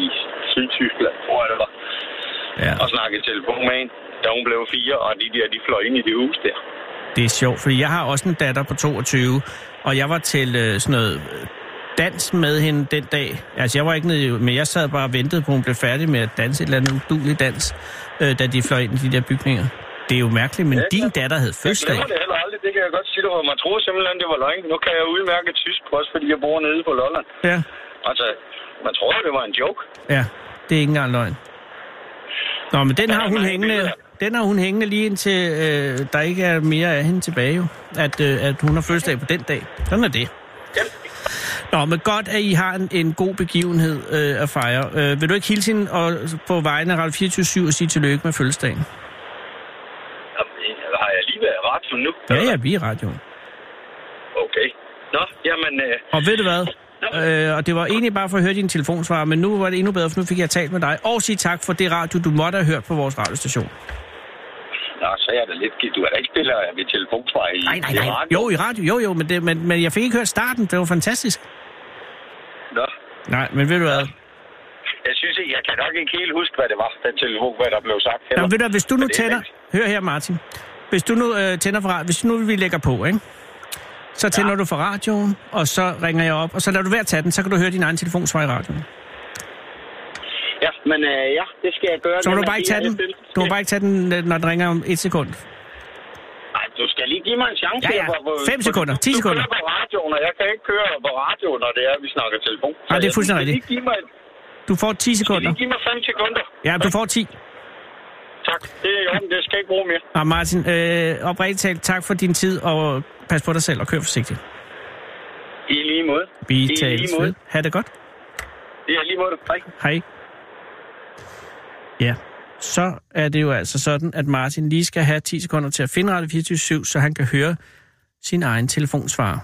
Sydtyskland, tror jeg det var. Ja. Og snakkede telefon med en, da hun blev fire, og de der, de fløj ind i det hus der. Det er sjovt, fordi jeg har også en datter på 22, og jeg var til øh, sådan noget dans med hende den dag. Altså, jeg var ikke nede, men jeg sad bare og ventede på, at hun blev færdig med at danse et eller andet uduligt dans, øh, da de fløj ind i de der bygninger. Det er jo mærkeligt, men Ja, din datter havde Jeg fødselsdag. glemmer det heller aldrig, det kan jeg godt sige dig, man troede simpelthen, det var løgn. Nu kan jeg udmærke tysk, også fordi jeg bor nede på Lolland. Ja, Altså, man troede, det var en joke. ja, det er ikke engang løgn. Nå, men den har hun hængende, den har hun hængende lige indtil øh, der ikke er mere af hende tilbage, jo. At, øh, at hun har fødselsdag på den dag. Sådan er det. Nå, men godt, at I har en, en god begivenhed øh, at fejre. Øh, vil du ikke hilse hende og, på vegne af Radio 24 og sige tillykke med fødselsdagen? Jamen, har jeg lige været ret for nu? Ja, ja, vi er i radioen. Okay. Nå, jamen, øh, Og ved du hvad? Øh, og det var egentlig bare for at høre din telefonsvar, men nu var det endnu bedre, for nu fik jeg talt med dig. Og sige tak for det radio, du måtte have hørt på vores radiostation. nå, så er det lidt skidt. Du er da ikke spiller ved telefonsvar i, Nej, nej, i nej. radio? Jo, i radio, jo, jo, men, det, men, men jeg fik ikke hørt starten. Det var fantastisk. Nå, Nej, men ved du hvad? jeg synes ikke, jeg kan nok ikke helt huske, hvad det var, den telefon, hvad der blev sagt. Nå, ved du, hvis du nu er tænder... Hør her, Martin. Hvis du nu øh, tænder for hvis nu vi lægger på, ikke? Så tænder ja. du for radioen, og så ringer jeg op, og så lader du være at tage den, så kan du høre din egen telefonsvar i radioen. Ja, men øh, ja, det skal jeg gøre. Så må du bare ikke tage den. Du må bare ikke tage den, når den ringer om et sekund. Du skal lige give mig en chance. Ja, ja. hvor- Fem sekunder. du- Ti du sekunder. kører på radioen, og jeg kan ikke køre på radioen, når det er, vi snakker telefon. Nej, det er fuldstændig rigtigt. Lige Du får 10 du skal sekunder. lige give mig 5 sekunder. Ja, du får 10. Tak. Det er orden. Det skal ikke bruge mere. Og Martin, øh, oprigtigt talt, tak for din tid, og pas på dig selv og kør forsigtigt. I lige måde. Vi I lige tales måde. ved. Ha' det godt. I lige måde. Hej. Hej. Ja, så er det jo altså sådan, at Martin lige skal have 10 sekunder til at finde Radio 24 så han kan høre sin egen telefonsvarer.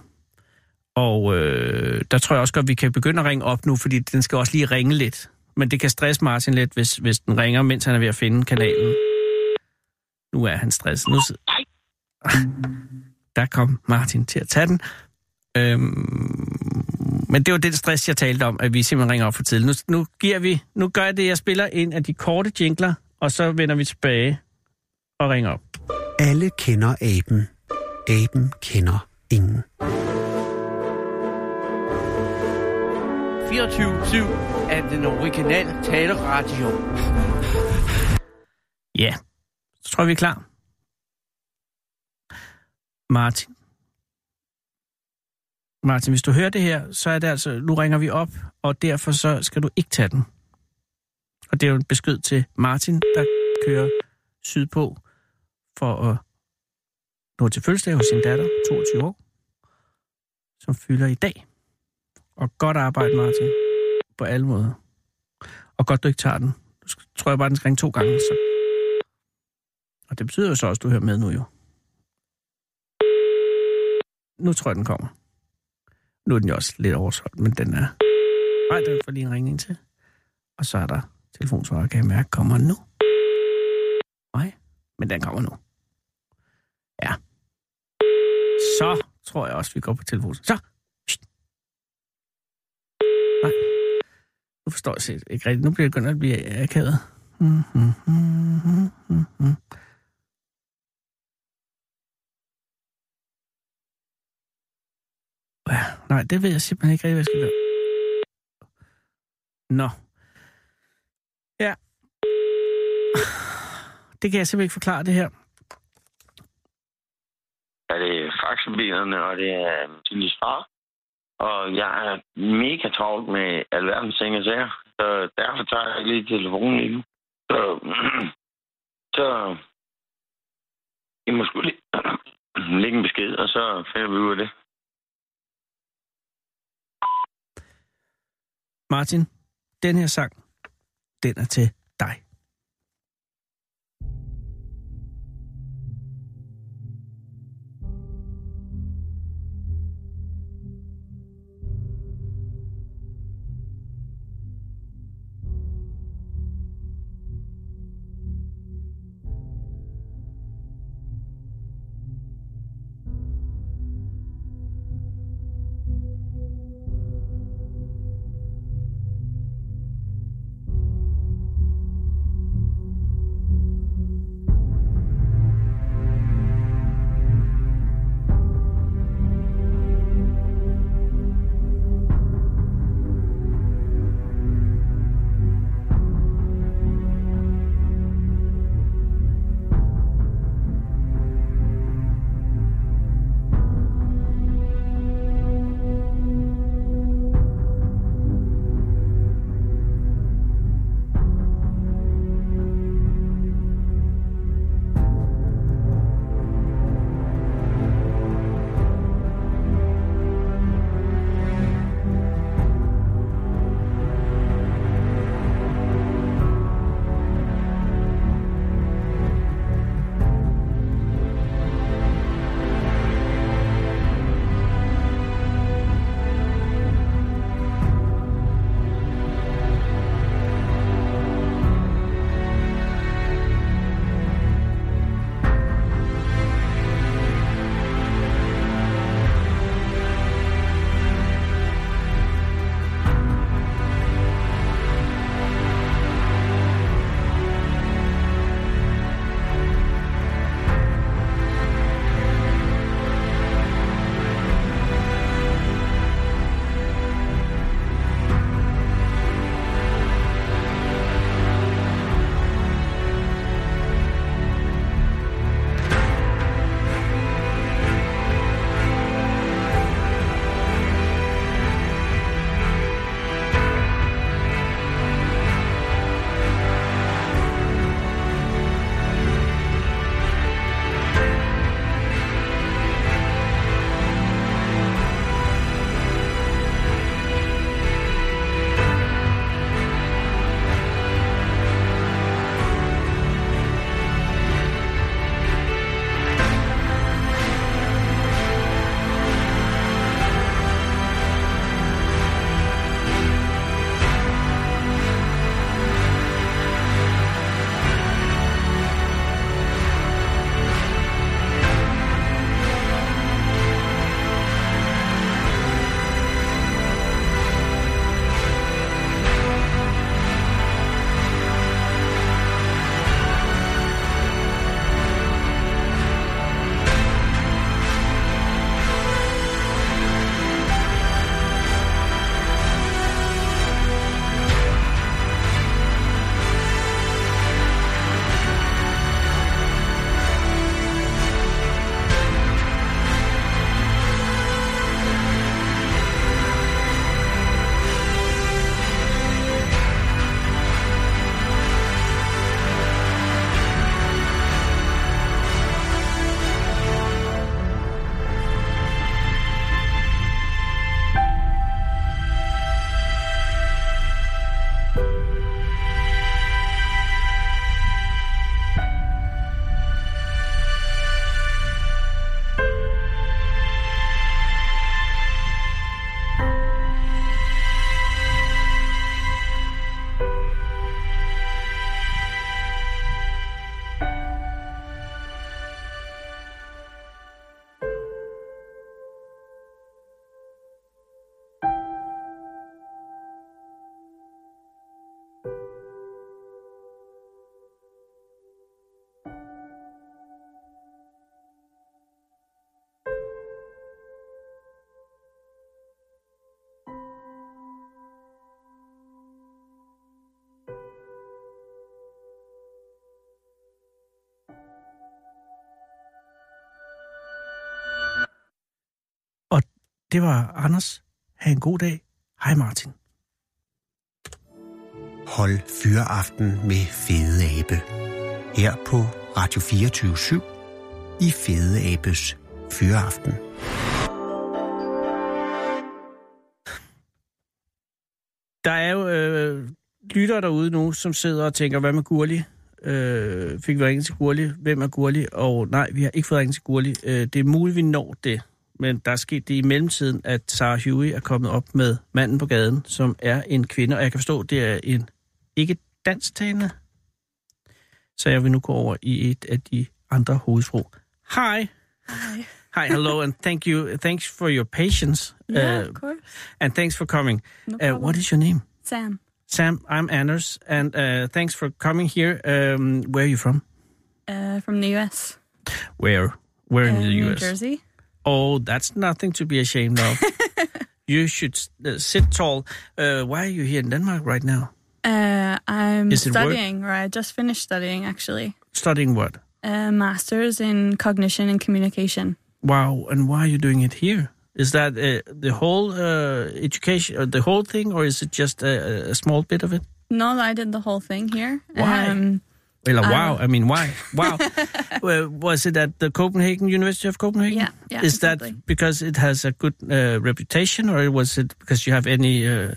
Og øh, der tror jeg også godt, vi kan begynde at ringe op nu, fordi den skal også lige ringe lidt. Men det kan stresse Martin lidt, hvis, hvis den ringer, mens han er ved at finde kanalen. Nu er han stresset. Nu sid- der kom Martin til at tage den. Øhm, men det var det stress, jeg talte om, at vi simpelthen ringer op for tidligt. Nu, nu, giver vi, nu gør jeg det, jeg spiller en af de korte jingler, og så vender vi tilbage og ringer op. Alle kender aben. Aben kender ingen. 24-7 er den originale taleradio. Ja, så tror jeg, vi er klar. Martin. Martin, hvis du hører det her, så er det altså, nu ringer vi op, og derfor så skal du ikke tage den. Og det er jo en besked til Martin, der kører sydpå for at nå til fødselsdag hos sin datter, 22 år, som fylder i dag. Og godt arbejde, Martin, på alle måder. Og godt, du ikke tager den. Du skal, tror jeg bare, den skal ringe to gange, så og det betyder jo så også, at du hører med nu jo. Nu tror jeg, den kommer. Nu er den jo også lidt oversolgt, men den er... Nej, den får lige en ringning til. Og så er der telefonsvarer, kan jeg mærke, kommer nu. Nej, men den kommer nu. Ja. Så tror jeg også, vi går på telefonen. Så! Psst. Nej. Nu forstår jeg ikke rigtigt. Nu bliver jeg begyndt at blive akavet. Mm, mm, mm, mm, mm. Ja, nej, det ved jeg simpelthen ikke rigtig, hvad jeg skal gøre. Nå. No. Det kan jeg simpelthen ikke forklare, det her. er det faxebilerne, og det er Tillys far. Og jeg er mega travlt med alverdens ting og sager, så derfor tager jeg ikke lige telefonen lige nu. Så, så I må sgu lige lægge en besked, og så finder vi ud af det. Martin, den her sang, den er til Det var Anders. Ha' en god dag. Hej Martin. Hold fyreaften med Fede Abe. Her på Radio 24 i Fede Abes Fyreaften. Der er jo øh, lyttere derude nu, som sidder og tænker, hvad med Gurli? Øh, fik vi ringet til Gurli? Hvem er Gurli? Og nej, vi har ikke fået ringet til Gurli. Øh, det er muligt, vi når det. Men der er sket det i mellemtiden, at Sarah Huey er kommet op med manden på gaden, som er en kvinde. Og jeg kan forstå, det er en ikke dansktalende. Så jeg vil nu gå over i et af de andre hovedsprog. Hej. Hi. Hi, hello, and thank you. Thanks for your patience. Yeah, uh, of course. And thanks for coming. No Uh, what is your name? Sam. Sam, I'm Anders, and uh, thanks for coming here. Um, where are you from? Uh, from the US. Where? Where in Uh, the New US? Jersey. Oh, that's nothing to be ashamed of. you should uh, sit tall. Uh, why are you here in Denmark right now? Uh, I'm Is studying, or I just finished studying actually. Studying what? A master's in cognition and communication. Wow, and why are you doing it here? Is that uh, the whole uh, education, uh, the whole thing, or is it just a, a small bit of it? No, I did the whole thing here. Why? Um, Well, I- wow, I mean, why? Wow. was it at the Copenhagen, University of Copenhagen? Yeah, yeah, Is exactly. that because it has a good uh, reputation, or was it because you have any uh,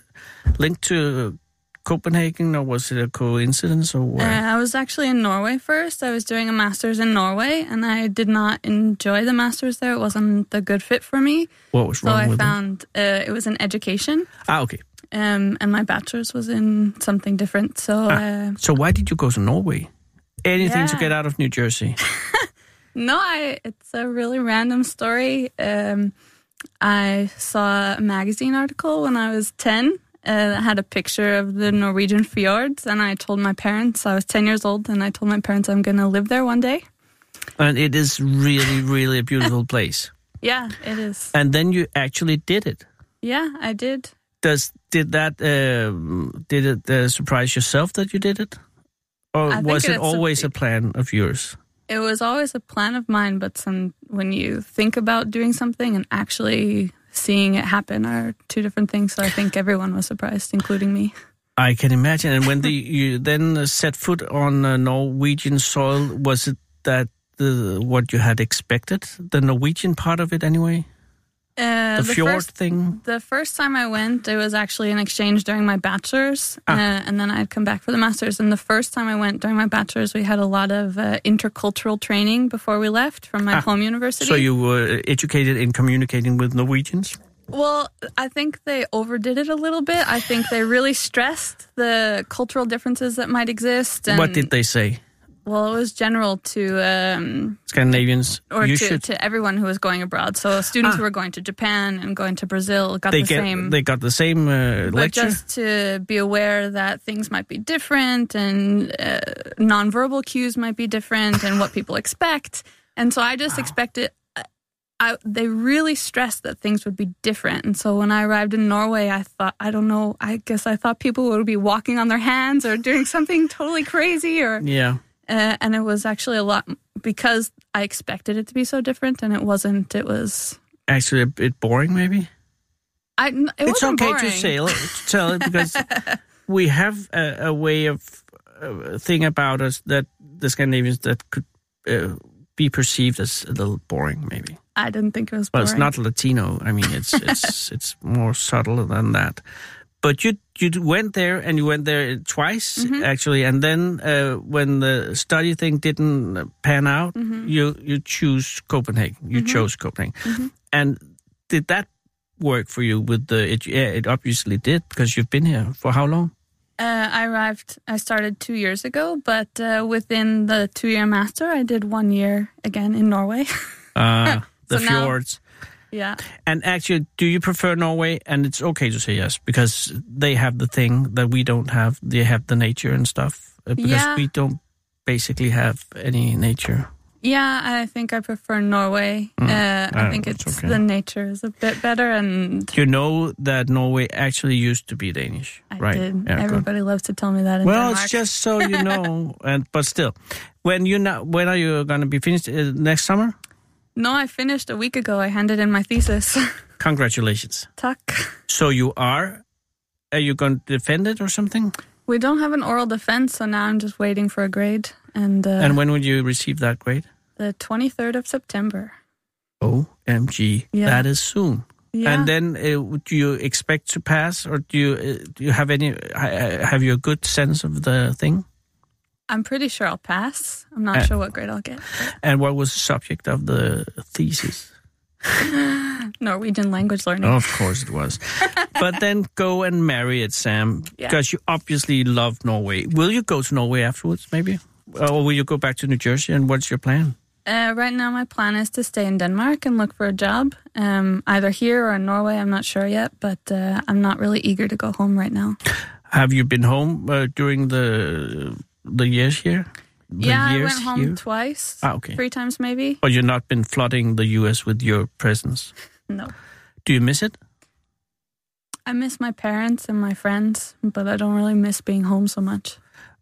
link to Copenhagen, or was it a coincidence, or uh. I was actually in Norway first. I was doing a master's in Norway, and I did not enjoy the master's there. It wasn't a good fit for me. what was So wrong I with found uh, it was in education, Ah, okay. um, and my bachelor's was in something different. So uh, So why did you go to Norway? Anything to get out of New Jersey? No, I, it's a really random story. Um, I saw a magazine article when I was 10 uh, that had a picture of the Norwegian fjords, and I told my parents, I was 10 years old, and I told my parents I'm going to live there one day. And it is really, really a beautiful place. Yeah, it is. And then you actually did it. Yeah, I did. Does did that um did it uh, surprise yourself that you did it, or I was it it's a always a plan of yours? It was always a plan of mine, but some when you think about doing something and actually seeing it happen are two different things. So I think everyone was surprised, including me. I can imagine. And when the, you then set foot on uh, Norwegian soil, was it that the what you had expected? The Norwegian part of it, anyway. Uh, The, fjord first thing. The first time I went, it was actually an exchange during my bachelor's, Ah. uh, and then I'd come back for the master's. And the first time I went during my bachelor's, we had a lot of uh, intercultural training before we left from my Ah. home university. So you were educated in communicating with Norwegians. Well, I think they overdid it a little bit. I think they really stressed the cultural differences that might exist. And, what did they say? Well, it was general to um, Scandinavians. or you to, should. to everyone who was going abroad. So students Ah. who were going to Japan and going to Brazil got they the get. same. They got the same uh, lecture. just to be aware that things might be different and uh, nonverbal cues might be different and what people expect. And so I just expected. I, they really stressed that things would be different. And so when I arrived in Norway, I thought, I don't know, I guess I thought people would be walking on their hands or doing something totally crazy or, yeah. Uh, and it was actually a lot because I expected it to be so different and it wasn't, it was, Actually, a bit boring, maybe. I, it it's okay boring. to say to tell it because we have a, a way of uh, thing about us that the Scandinavians that could uh, be perceived as a little boring, maybe. I didn't think it was Well, it's not Latino. I mean, it's it's it's more subtle than that. But you you went there and you went there twice Mm-hmm. actually, and then uh, when the study thing didn't pan out, Mm-hmm. you you choose Copenhagen. You chose Copenhagen, and did that work for you with the? It, yeah, it obviously did because you've been here for how long? Uh, I arrived, I started two years ago, but uh, within the two year master, I did one year again in Norway. Uh, the So now- fjords. Yeah. And actually, do you prefer Norway? And it's okay to say yes because they have the thing that we don't have. They have the nature and stuff. uh, Because Yeah. we don't basically have any nature. Yeah, I think I prefer Norway. Uh, I Ah, think that's it's okay. the nature is a bit better, and You know that Norway actually used to be Danish, I right? did. Yeah. Everybody loves to tell me that in Well, Denmark. it's just so you know. and but still, when you now, when are you going to be finished? Uh, next summer? No, I finished a week ago. I handed in my thesis. Congratulations. Tuck. So you are, are you going to defend it or something? We don't have an oral defense, so now I'm just waiting for a grade. And, uh, And when would you receive that grade? the 23rd of September. OMG, Yeah. that is soon. Yeah. And then, uh, do you expect to pass, or do you uh, do you have any? Uh, have you a good sense of the thing? I'm pretty sure I'll pass. I'm not Uh, sure what grade I'll get. And what was the subject of the thesis? Norwegian language learning. Of course it was. but then go and marry it, Sam, Yeah. because you obviously love Norway. Will you go to Norway afterwards, maybe? Or will you go back to New Jersey? And what's your plan? Uh, right now, my plan is to stay in Denmark and look for a job, um, either here or in Norway. I'm not sure yet, but uh, I'm not really eager to go home right now. Have you been home uh, during the the years here? The yeah, I went home here? twice, Ah, okay. three times maybe. Or you've not been flooding the U.S. with your presence? No, Do you miss it? I miss my parents and my friends, but I don't really miss being home so much.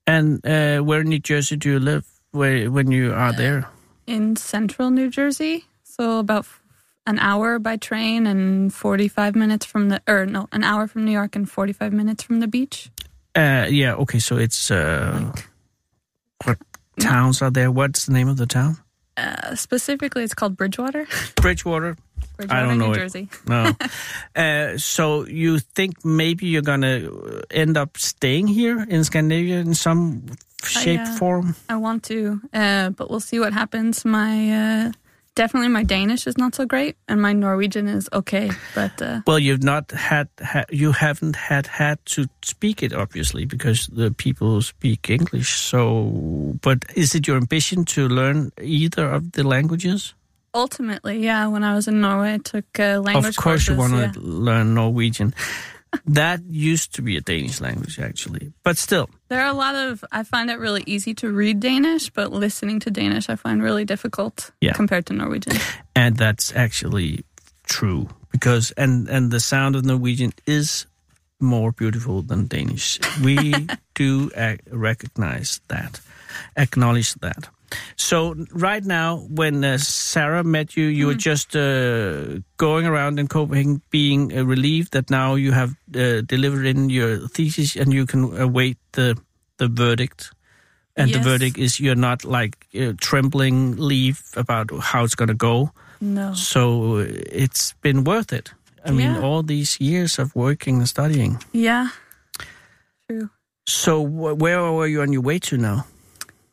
And uh, where in New Jersey do you live where, when you are there? In central New Jersey, so about an hour by train and 45 minutes from the, or no, an hour from New York and 45 minutes from the beach. Uh, yeah, okay, so it's... Uh, what towns are there? What's the name of the town? Uh, specifically, it's called Bridgewater. Bridgewater? Bridgewater, I don't know New it. Jersey. No. uh, so you think maybe you're gonna end up staying here in Scandinavia in some shape, uh, form? I want to, uh, but we'll see what happens. My uh, definitely my Danish is not so great, and my Norwegian is okay. But uh, Well, you've not had, ha- you haven't had had to speak it obviously because the people speak English. So, but is it your ambition to learn either of the languages? ultimately, yeah, when I was in Norway, I took uh, language of course, courses. you want to yeah. learn Norwegian. That used to be a Danish language, actually, but still. There are a lot of. I find it really easy to read Danish, but listening to Danish, I find really difficult Yeah. compared to Norwegian. and that's actually true because and and the sound of Norwegian is more beautiful than Danish. We do ac recognize that, acknowledge that. So right now, when uh, Sarah met you, you were just uh, going around in Copenhagen, being uh, relieved that now you have uh, delivered in your thesis and you can await the the verdict. And the verdict is you're not like uh, trembling leave about how it's going to go. No. So uh, it's been worth it. I mean, all these years of working and studying. Yeah. True. So wh- where were you on your way to now?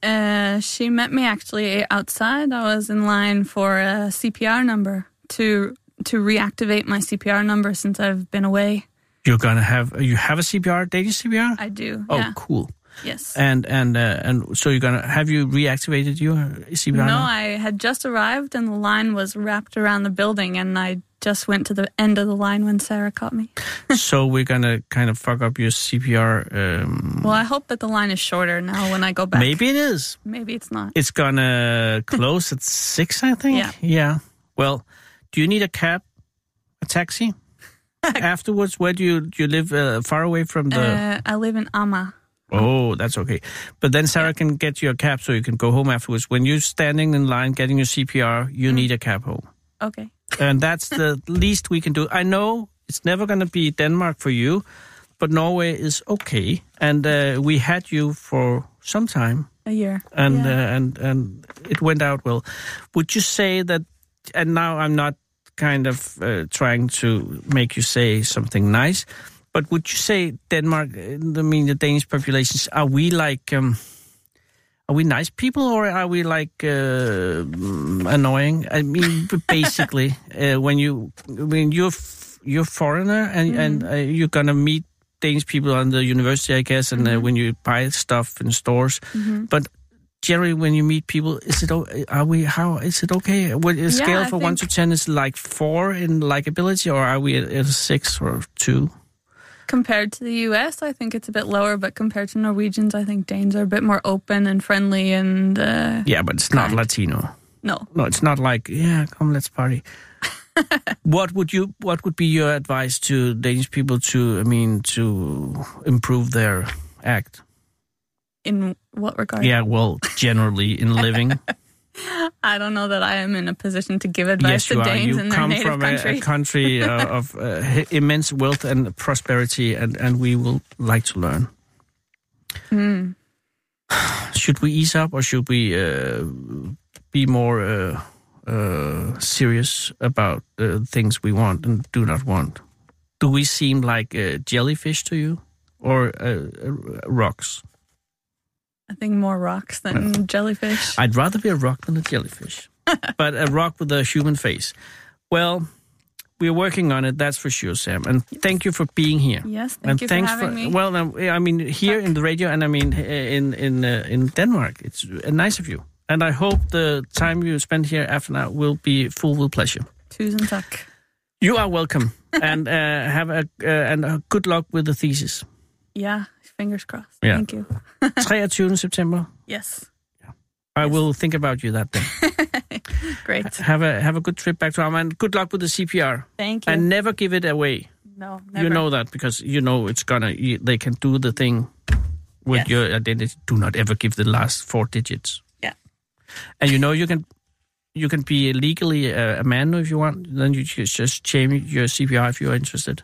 Uh, she met me actually outside. I was in line for a CPR number to to reactivate my CPR number since I've been away. You're gonna have you have a CPR, Danish CPR? I do. oh, yeah. cool. Yes. And and uh, and so you're gonna have you reactivated your CPR? no, now? I had just arrived and the line was wrapped around the building, and I just went to the end of the line when Sarah caught me. so we're gonna kind of fuck up your CPR. Um, Well, I hope that the line is shorter now when I go back. maybe it is. Maybe it's not. It's gonna close at six, I think. Yeah. Yeah. Well, do you need a cab, a taxi? Afterwards, where do you do you live? Uh, far away from the. Uh, I live in Amma. Oh, that's okay. But then Sarah can get you a cab so you can go home afterwards. When you're standing in line getting your CPR, you Mm. need a cab home. Okay. And that's the least we can do. I know it's never going to be Denmark for you, but Norway is okay. And uh, we had you for some time, A year. and Yeah. uh, and and it went out well. Would you say that? And now I'm not kind of uh, trying to make you say something nice, but would you say Denmark? uh, I mean, the Danish populations are we like? Um, are we nice people or are we like uh, mm, annoying? I mean, basically, uh, when you when you're f- you're foreigner and and uh, you're gonna meet Danish people on the university, I guess, and uh, when you buy stuff in stores, but generally when you meet people, is it are we how is it okay? What a Yeah, scale for one to ten is like four in likability, or are we at, at a six or two? Compared to the US, I think it's a bit lower, but compared to Norwegians, I think Danes are a bit more open and friendly and uh, Yeah, but it's not Kind. Latino. no. No, it's not like yeah, come let's party. what would you what would be your advice to Danish people to I mean to improve their act? In what regard? Yeah, well, generally in living. I don't know that I am in a position to give advice yes, to you are. Danes You in their come native from a, country. a country uh, of uh, immense wealth and prosperity, and, and we will like to learn. Hmm. Should we ease up, or should we uh, be more uh, uh, serious about the things we want and do not want? Do we seem like uh, jellyfish to you, or rocks? I think more rocks than jellyfish. I'd rather be a rock than a jellyfish, but a rock with a human face. Well, we're working on it, that's for sure, Sam. And thank you for being here. Yes, thank and you for thanks having me. Well, um, I mean, here in the radio, and I mean, uh, in in uh, in Denmark, it's uh, nice of you. And I hope the time you spend here after now will be full with pleasure. Tusind tak. You are welcome, and uh, have a uh, and uh, good luck with the thesis. Yeah, fingers crossed. Yeah. Thank you. 23. September. Yes, I will think about you that day. great. Have a have a good trip back to Arma, and good luck with the CPR. Thank you. And never give it away. no, never. You know that because you know it's gonna. You, they can do the thing with Yes. your identity. Do not ever give the last four digits. Yeah. And you know you can, you can be legally a, a man if you want. Then you just just change your CPR if you're interested.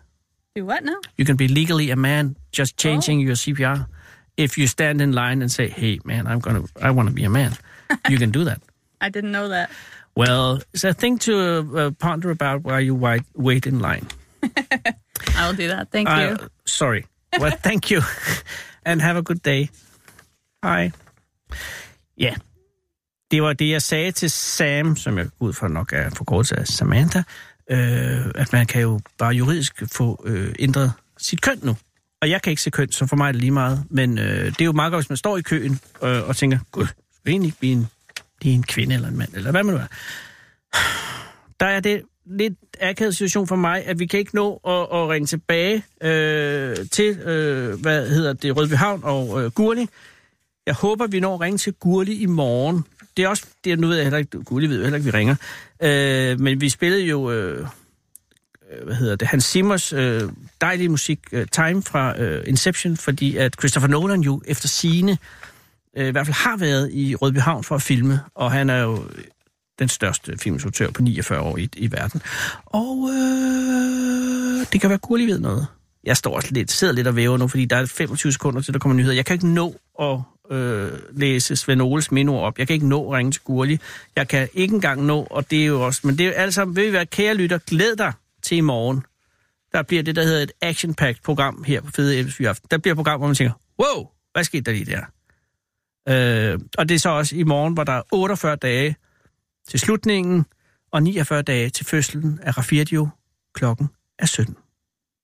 Do what now? You can be legally a man just Oh. changing your CPR. If you stand in line and say, "Hey, man, I'm gonna, I want to be a man," you can do that. I didn't know that. Well, it's a thing to uh, ponder about while you wait, wait in line. I will do that. Thank Uh, you. sorry. Well, thank you. And have a good day. Hej. Ja, det var det, jeg sagde til Sam, som jeg ud fra nok er forkortelse af Samantha, øh, at man kan jo bare juridisk få øh, ændret sit køn nu. Og jeg kan ikke se køn, så for mig er det lige meget. Men øh, det er jo meget godt, hvis man står i køen øh, og tænker, gud, skal det egentlig ikke blive en, blive en kvinde eller en mand, eller hvad man nu er. Der er det lidt akavet situation for mig, at vi kan ikke nå at, at ringe tilbage øh, til, øh, hvad hedder det, Rødbyhavn og øh, Gurli. Jeg håber, vi når at ringe til Gurli i morgen. Det er også, det er, nu ved jeg heller ikke, Gulli ved jo heller ikke, vi ringer. Øh, men vi spillede jo, øh, øh, hvad hedder det, Hans Simmers øh, dejlige musik, øh, Time fra øh, Inception, fordi at Christopher Nolan jo efter sine øh, i hvert fald har været i Rødbyhavn for at filme, og han er jo øh, den største filminstruktør på 49 år i, i verden. Og øh, det kan være, Gurli ved noget. Jeg står også lidt, sidder lidt og væver nu, fordi der er 25 sekunder til, der kommer nyheder. Jeg kan ikke nå at øh, læse Svend Oles minord op. Jeg kan ikke nå at ringe til Gurli. Jeg kan ikke engang nå, og det er jo også... Men det er jo alt sammen, vil I være kære lytter, glæd dig til i morgen. Der bliver det, der hedder et action-packed program her på Fede Elbsby Aften. Der bliver et program, hvor man tænker, wow, hvad skete der lige der? Øh, og det er så også i morgen, hvor der er 48 dage til slutningen og 49 dage til fødslen af Rafirdio klokken er 17.